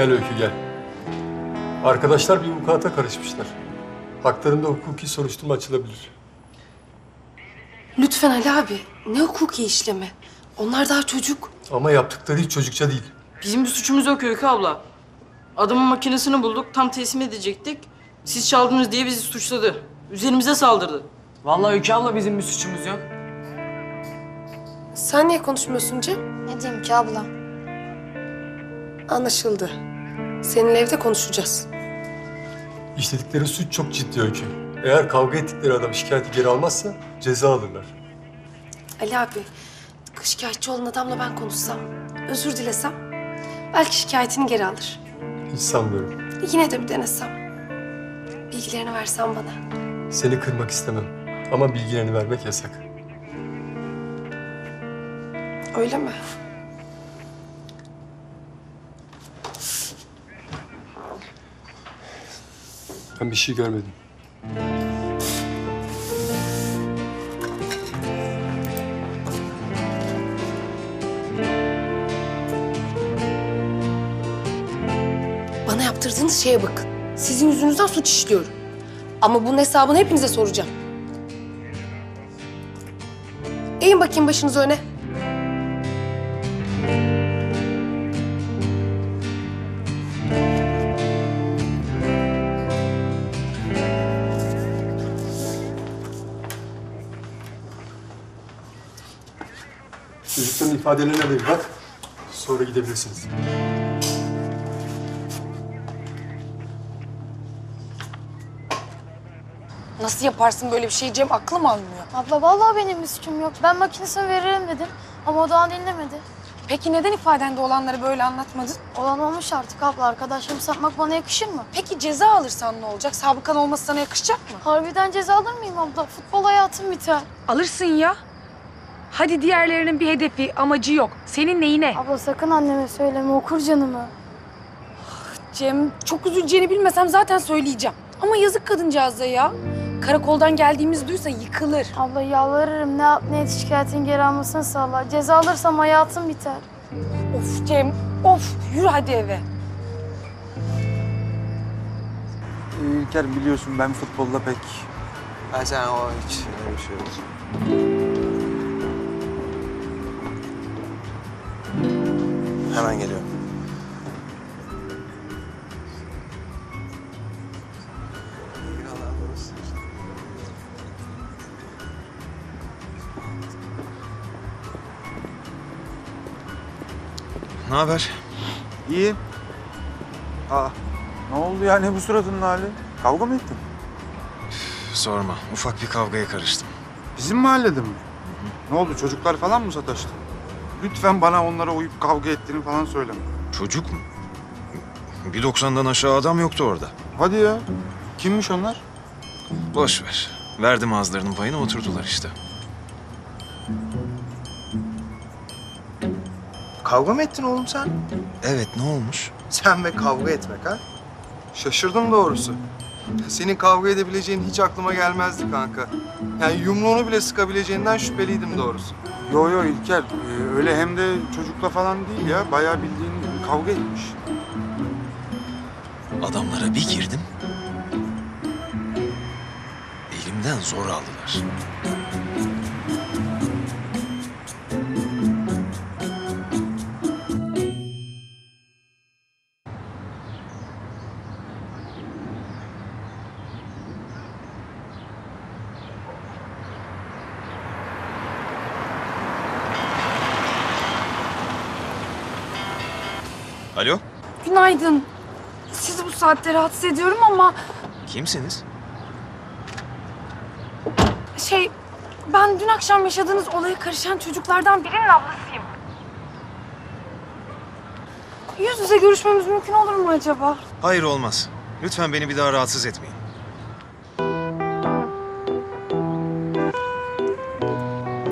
Gel Öykü gel. Arkadaşlar bir vukuata karışmışlar. Haklarında hukuki soruşturma açılabilir. Lütfen Ali abi. Ne hukuki işlemi? Onlar daha çocuk. Ama yaptıkları hiç çocukça değil. Bizim bir suçumuz yok Öykü abla. Adamın makinesini bulduk, tam teslim edecektik. Siz çaldınız diye bizi suçladı. Üzerimize saldırdı. Vallahi Öykü abla bizim bir suçumuz yok. Sen niye konuşmuyorsun Cem? Ne diyeyim ki abla? Anlaşıldı. Seninle evde konuşacağız. İşledikleri suç çok ciddi Öykü. Eğer kavga ettikleri adam şikayeti geri almazsa ceza alırlar. Ali abi, şikayetçi olan adamla ben konuşsam, özür dilesem belki şikayetini geri alır. Hiç sanmıyorum. Yine de bir denesem. Bilgilerini versen bana. Seni kırmak istemem. Ama bilgilerini vermek yasak. Öyle mi? Ben bir şey görmedim. Bana yaptırdığınız şeye bakın. Sizin yüzünüzden suç işliyorum. Ama bunun hesabını hepinize soracağım. Eğin bakayım başınızı öne. De bir bak. Sonra gidebilirsiniz. Nasıl yaparsın böyle bir şey Cem? Aklım almıyor. Abla vallahi benim bir suçum yok. Ben makinesini veririm dedim. Ama o daha dinlemedi. Peki neden ifadende olanları böyle anlatmadın? Olan olmuş artık abla. Arkadaşlarımı satmak bana yakışır mı? Peki ceza alırsan ne olacak? Sabıkan olması sana yakışacak mı? Harbiden ceza alır mıyım abla? Futbol hayatım biter. Alırsın ya. Hadi diğerlerinin bir hedefi, amacı yok. Senin neyine? Abla sakın anneme söyleme. Okur canımı. Cem çok üzüleceğini bilmesem zaten söyleyeceğim. Ama yazık kadıncağıza ya. Karakoldan geldiğimizi duysa yıkılır. Abla yalvarırım ne yap ne et şikayetin geri almasını sağla. Ceza alırsam hayatım biter. Of Cem, of yürü hadi eve. İlker biliyorsun ben futbolda pek... Ha sen o hiç öyle bir şey yok. Hemen geliyorum. Ne haber? İyi. Aa, ne oldu ya? Ne bu suratının hali? Kavga mı ettin? Sorma. Ufak bir kavgaya karıştım. Bizim mahallede mi? Ne oldu? Çocuklar falan mı sataştı? Lütfen bana onlara uyup kavga ettiğini falan söyleme. Çocuk mu? Bir 90'dan aşağı adam yoktu orada. Hadi ya. Kimmiş onlar? Boş ver. Verdim ağızlarının payını oturdular işte. Kavga mı ettin oğlum sen? Evet ne olmuş? Sen ve kavga etmek ha? Şaşırdım doğrusu. Senin kavga edebileceğin hiç aklıma gelmezdi kanka. Yani yumruğunu bile sıkabileceğinden şüpheliydim doğrusu. Yo yo İlker. Ee, öyle hem de çocukla falan değil ya. Bayağı bildiğin kavga etmiş. Adamlara bir girdim. Elimden zor aldılar. Günaydın. Sizi bu saatte rahatsız ediyorum ama kimsiniz? şey ben dün akşam yaşadığınız olaya karışan çocuklardan birinin ablasıyım. Yüz yüze görüşmemiz mümkün olur mu acaba? Hayır olmaz. Lütfen beni bir daha rahatsız etmeyin.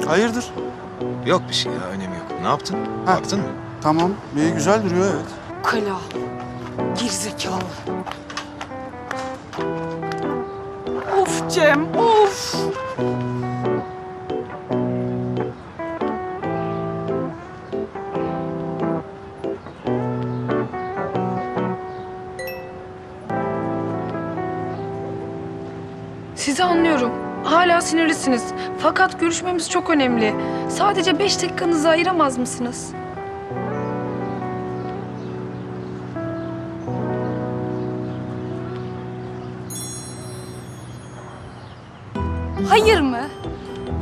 Hayırdır? Yok bir şey ya, önemi yok. Ne yaptın? Baktın mı? Tamam. İyi güzel duruyor evet. Kala. Gerizekalı. Of Cem, of. Sizi anlıyorum. Hala sinirlisiniz. Fakat görüşmemiz çok önemli. Sadece beş dakikanızı ayıramaz mısınız? Hayır mı?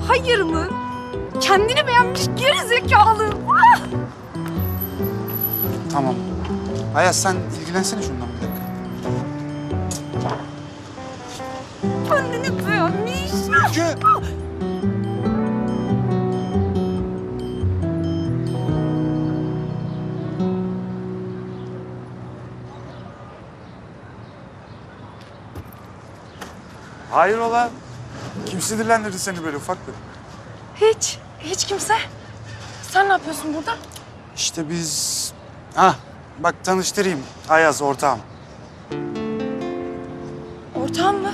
Hayır mı? Kendini beğenmiş geri zekalı. Ah! Tamam. Ayaz sen ilgilensene şundan bir dakika. Kendini beğenmiş. Hayrola? Kim sinirlendirdi seni böyle ufaklık? Hiç, hiç kimse. Sen ne yapıyorsun burada? İşte biz... Ah bak tanıştırayım. Ayaz ortağım. Ortağın mı?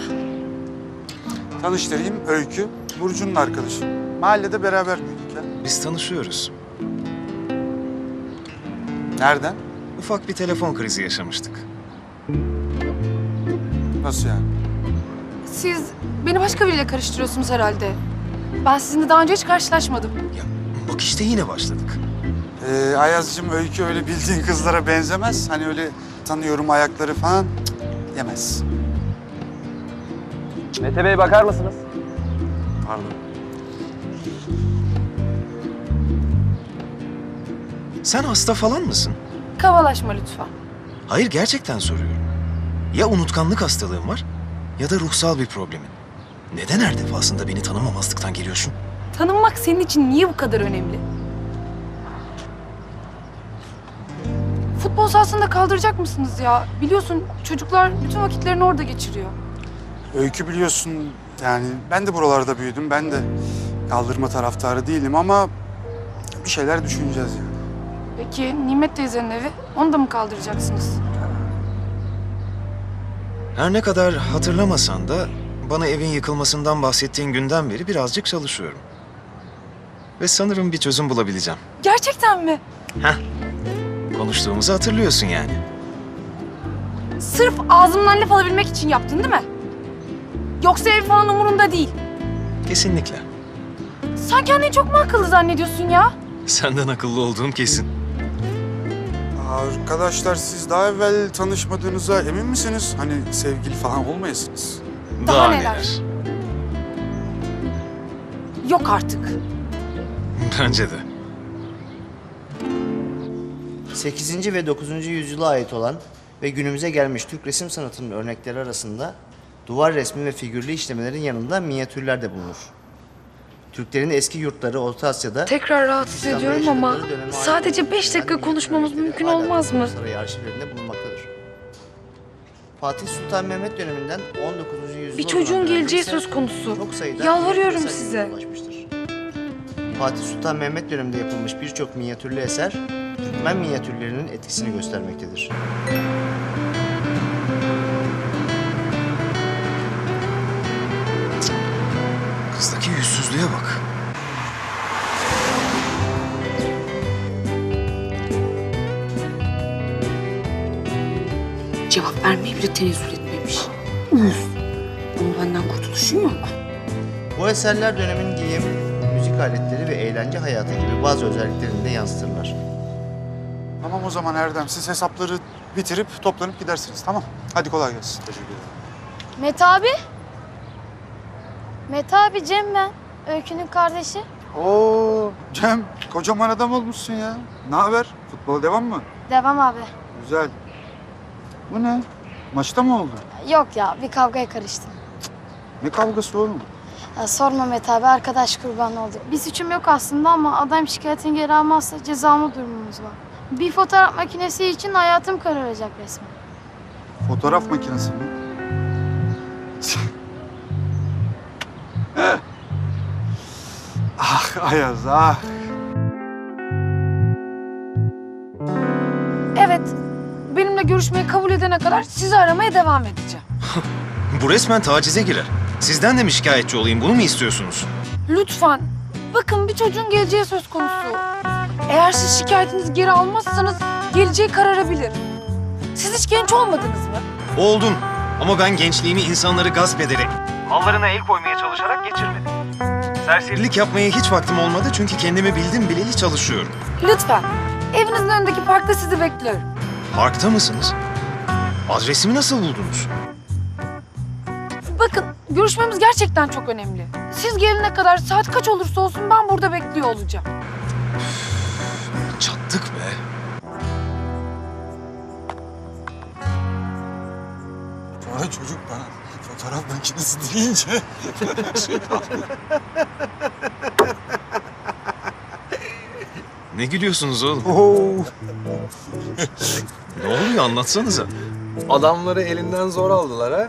Tanıştırayım Öykü. Burcu'nun arkadaşı. Mahallede beraber büyüdük ya. Biz tanışıyoruz. Nereden? Ufak bir telefon krizi yaşamıştık. Nasıl yani? Siz beni başka biriyle karıştırıyorsunuz herhalde. Ben sizinle daha önce hiç karşılaşmadım. Bak işte yine başladık. Ee, Ayaz'cığım Öykü öyle bildiğin kızlara benzemez. Hani öyle tanıyorum ayakları falan cık, yemez. Mete Bey bakar mısınız? Pardon. Sen hasta falan mısın? Kavalaşma lütfen. Hayır gerçekten soruyorum. Ya unutkanlık hastalığın var ya da ruhsal bir problemin. Neden her defasında beni tanımamazlıktan geliyorsun? Tanınmak senin için niye bu kadar önemli? Futbol sahasında kaldıracak mısınız ya? Biliyorsun çocuklar bütün vakitlerini orada geçiriyor. Öykü biliyorsun yani ben de buralarda büyüdüm. Ben de kaldırma taraftarı değilim ama bir şeyler düşüneceğiz yani. Peki Nimet teyzenin evi, onu da mı kaldıracaksınız? Her ne kadar hatırlamasan da bana evin yıkılmasından bahsettiğin günden beri birazcık çalışıyorum. Ve sanırım bir çözüm bulabileceğim. Gerçekten mi? Heh. Konuştuğumuzu hatırlıyorsun yani. Sırf ağzımdan laf alabilmek için yaptın değil mi? Yoksa ev falan umurunda değil. Kesinlikle. Sen kendini çok mu akıllı zannediyorsun ya? Senden akıllı olduğum kesin. Arkadaşlar siz daha evvel tanışmadığınıza emin misiniz? Hani sevgili falan olmayasınız. Daha Daha neler? neler? Yok artık. Bence de. 8. ve 9. yüzyıla ait olan ve günümüze gelmiş Türk resim sanatının örnekleri arasında duvar resmi ve figürlü işlemelerin yanında minyatürler de bulunur. Türklerin eski yurtları Orta Asya'da Tekrar rahatsız İslam'da ediyorum ama sadece beş dakika konuşmamız mümkün olmaz mı? Saray arşivlerinde bulunmaktadır. Fatih Sultan Mehmet döneminden 19. yüzyıla Bir çocuğun geleceği söz konusu. çok sayıda Yalvarıyorum size. ulaşmıştır. Fatih Sultan Mehmet döneminde yapılmış birçok minyatürlü eser Türkmen minyatürlerinin etkisini göstermektedir. Bile tenezzül etmemiş. Uyuz. Ama benden kurtuluşun yok. Bu eserler dönemin giyim, müzik aletleri ve eğlence hayatı gibi bazı özelliklerini de yansıtırlar. Tamam o zaman Erdem siz hesapları bitirip toplanıp gidersiniz tamam. Hadi kolay gelsin. Teşekkür ederim. Mete abi. Mete abi Cem ben. Öykü'nün kardeşi. Oo Cem kocaman adam olmuşsun ya. Ne haber? Futbola devam mı? Devam abi. Güzel. Bu ne? Maçta mı oldu? Yok ya bir kavgaya karıştım. Ne kavgası oğlum? Ya sorma Mete abi arkadaş kurbanı olduk. Bir suçum yok aslında ama adam şikayetini geri almazsa cezamı durumumuz var. Bir fotoğraf makinesi için hayatım kararacak resmen. Fotoğraf makinesi mi? ah Ayaz ah. Benimle görüşmeyi kabul edene kadar sizi aramaya devam edeceğim. Bu resmen tacize girer. Sizden de mi şikayetçi olayım? Bunu mu istiyorsunuz? Lütfen. Bakın bir çocuğun geleceği söz konusu. Eğer siz şikayetinizi geri almazsanız geleceği kararabilir. Siz hiç genç olmadınız mı? Oldum. Ama ben gençliğimi insanları gasp ederek, mallarına el koymaya çalışarak geçirmedim. Serserilik yapmaya hiç vaktim olmadı çünkü kendimi bildim bileli çalışıyorum. Lütfen. Evinizin önündeki parkta sizi bekliyorum. Parkta mısınız? Adresimi nasıl buldunuz? Bakın görüşmemiz gerçekten çok önemli. Siz gelene kadar saat kaç olursa olsun ben burada bekliyor olacağım. Çattık be. Sonra çocuk bana fotoğraf makinesi deyince şey. Ne gülüyorsunuz oğlum? ne oluyor anlatsanıza. Adamları elinden zor aldılar ha.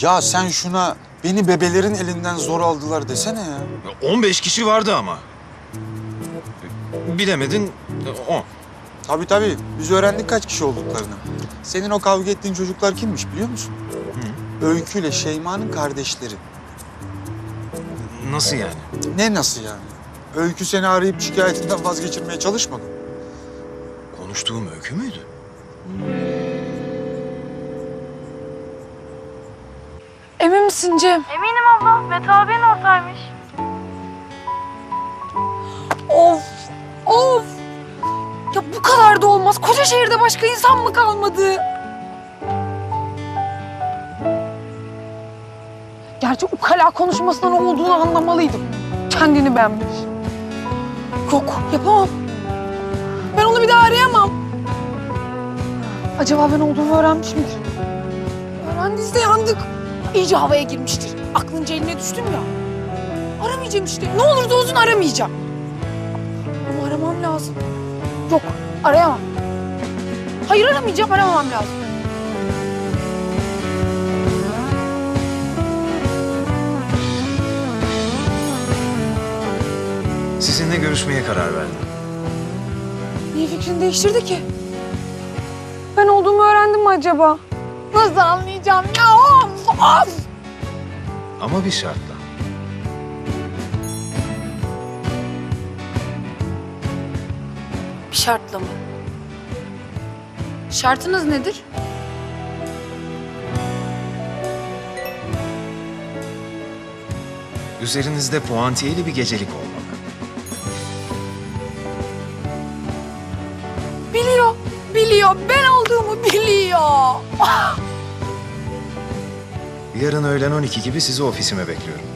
Ya sen şuna beni bebelerin elinden zor aldılar desene ya. 15 kişi vardı ama. Bilemedin 10. Tabii tabii. Biz öğrendik kaç kişi olduklarını. Senin o kavga ettiğin çocuklar kimmiş biliyor musun? Öykü ile Şeyma'nın kardeşleri. Nasıl yani? Ne nasıl yani? Öykü seni arayıp şikayetinden vazgeçirmeye çalışmadı. mı? Konuştuğum öykü müydü? Emin misin Cem? Eminim abla. Mete abinin ortağıymış. Of! Of! Ya bu kadar da olmaz. Koca şehirde başka insan mı kalmadı? Gerçi ukala konuşmasından ne olduğunu anlamalıydım. Kendini beğenmiş. Yok, yapamam. Ben onu bir daha arayamam. Acaba ben olduğumu öğrenmiş midir? Öğrendiyse yandık. İyice havaya girmiştir. Aklınca eline düştüm ya. Aramayacağım işte. Ne olursa olsun aramayacağım. Ama aramam lazım. Yok, arayamam. Hayır aramayacağım, aramam lazım. Sizinle görüşmeye karar verdim. Niye fikrini değiştirdi ki? Ben olduğumu öğrendim mi acaba? Nasıl anlayacağım ya? Of! Of! Ama bir şartla. Bir şartla mı? Şartınız nedir? Üzerinizde puantiyeli bir gecelik olmak. Biliyor. Yarın öğlen 12 gibi sizi ofisime bekliyorum.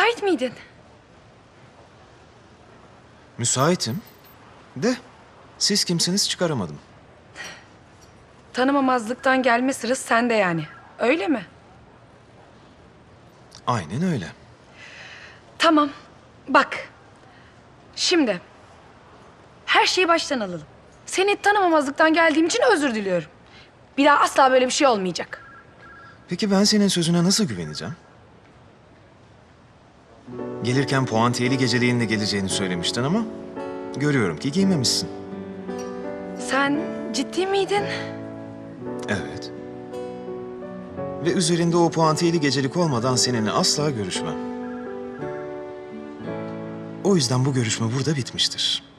Müsait miydin? Müsaitim. De siz kimsiniz çıkaramadım. Tanımamazlıktan gelme sırası sende yani. Öyle mi? Aynen öyle. Tamam. Bak. Şimdi. Her şeyi baştan alalım. Seni tanımamazlıktan geldiğim için özür diliyorum. Bir daha asla böyle bir şey olmayacak. Peki ben senin sözüne nasıl güveneceğim? Gelirken puantiyeli geceliğinle geleceğini söylemiştin ama görüyorum ki giymemişsin. Sen ciddi miydin? Evet. Ve üzerinde o puantiyeli gecelik olmadan seninle asla görüşmem. O yüzden bu görüşme burada bitmiştir.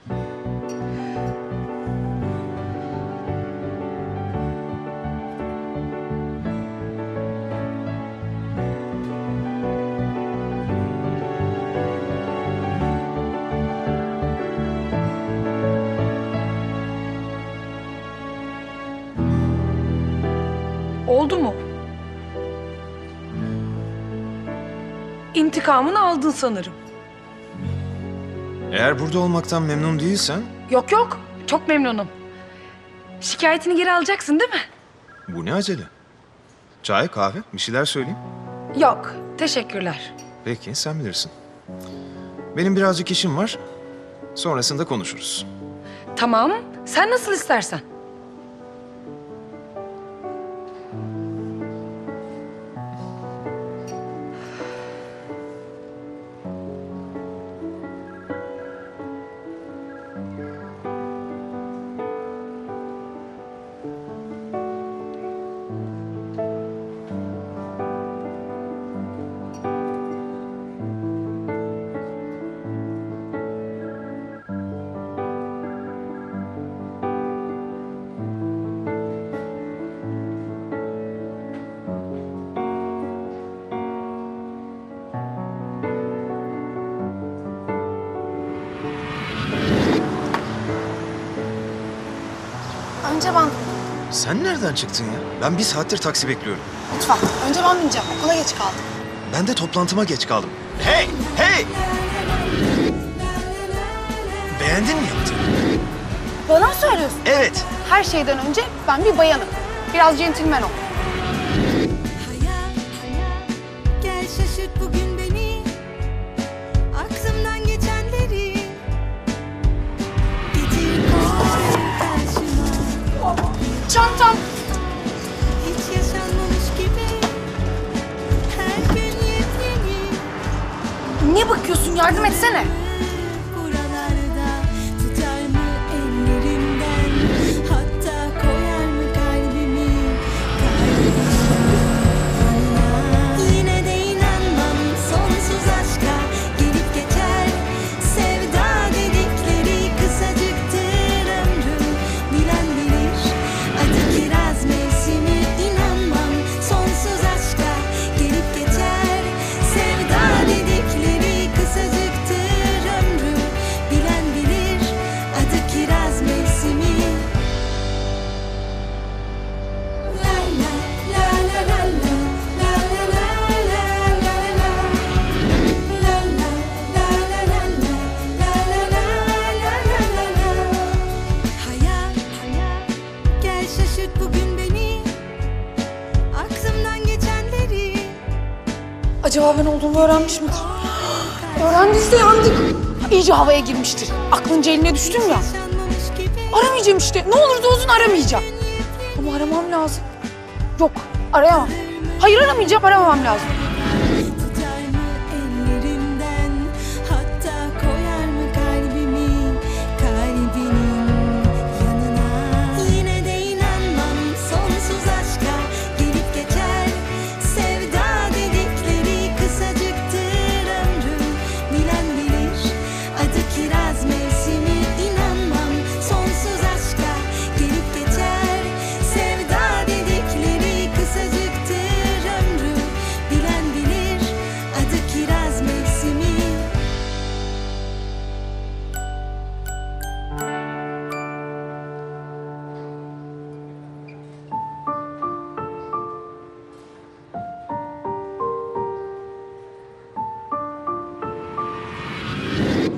İntikamını aldın sanırım. Eğer burada olmaktan memnun değilsen Yok yok, çok memnunum. Şikayetini geri alacaksın değil mi? bu ne acele? Çay, kahve, bir şeyler söyleyeyim. Yok, teşekkürler. Peki, sen bilirsin. Benim birazcık işim var. Sonrasında konuşuruz. Tamam, sen nasıl istersen. Sen nereden çıktın ya? Ben bir saattir taksi bekliyorum. Lütfen. Önce ben bineceğim. Okula geç kaldım. Ben de toplantıma geç kaldım. Hey, hey! Beğendin mi yaptığını? Bana mı söylüyorsun? Evet. Her şeyden önce ben bir bayanım. Biraz centilmen ol. Acaba ben olduğumu öğrenmiş midir? Öğrendiyse yandık. İyice havaya girmiştir. Aklınca eline düştüm ya. Aramayacağım işte. Ne olursa olsun aramayacağım. Ama aramam lazım. Yok arayamam. Hayır aramayacağım aramam lazım.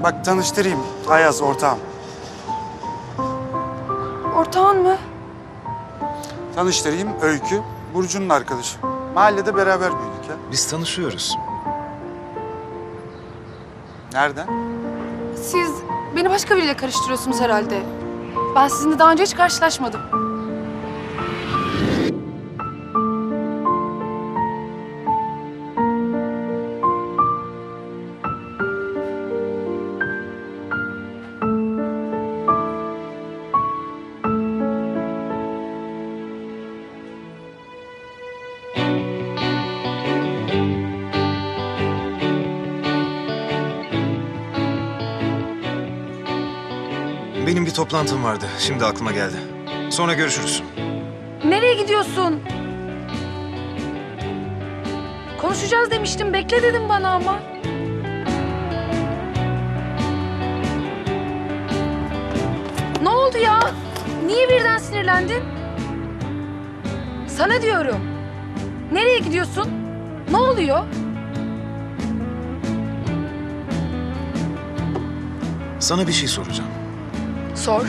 Bak tanıştırayım. Ayaz ortağım. Ortağın mı? Tanıştırayım Öykü. Burcu'nun arkadaşı. Mahallede beraber büyüdük ya. Biz tanışıyoruz. Nereden? Siz beni başka biriyle karıştırıyorsunuz herhalde. Ben sizinle daha önce hiç karşılaşmadım. Toplantım vardı. Şimdi aklıma geldi. Sonra görüşürüz. Nereye gidiyorsun? Konuşacağız demiştim. Bekle dedim bana ama. Ne oldu ya? Niye birden sinirlendin? Sana diyorum. Nereye gidiyorsun? Ne oluyor? Sana bir şey soracağım. Sor.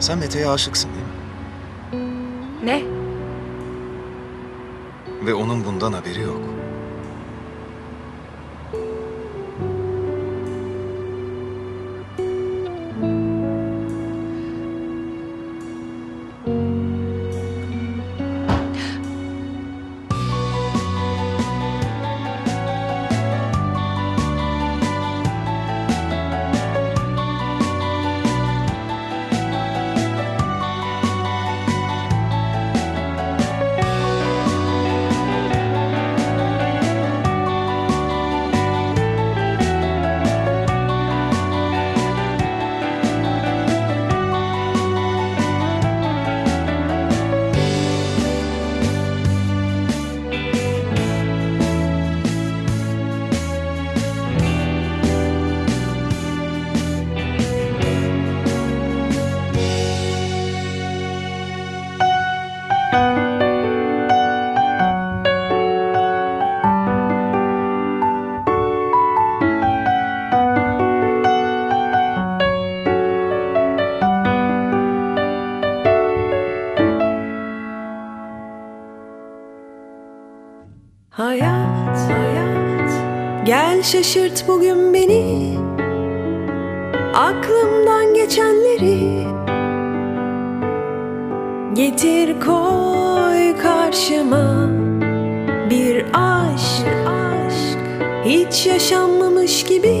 Sen Mete'ye aşıksın değil mi? Ne? Ve onun bundan haberi yok. Şaşırt bugün beni. Aklımdan geçenleri Getir koy karşıma. Bir aşk, aşk Hiç yaşanmamış gibi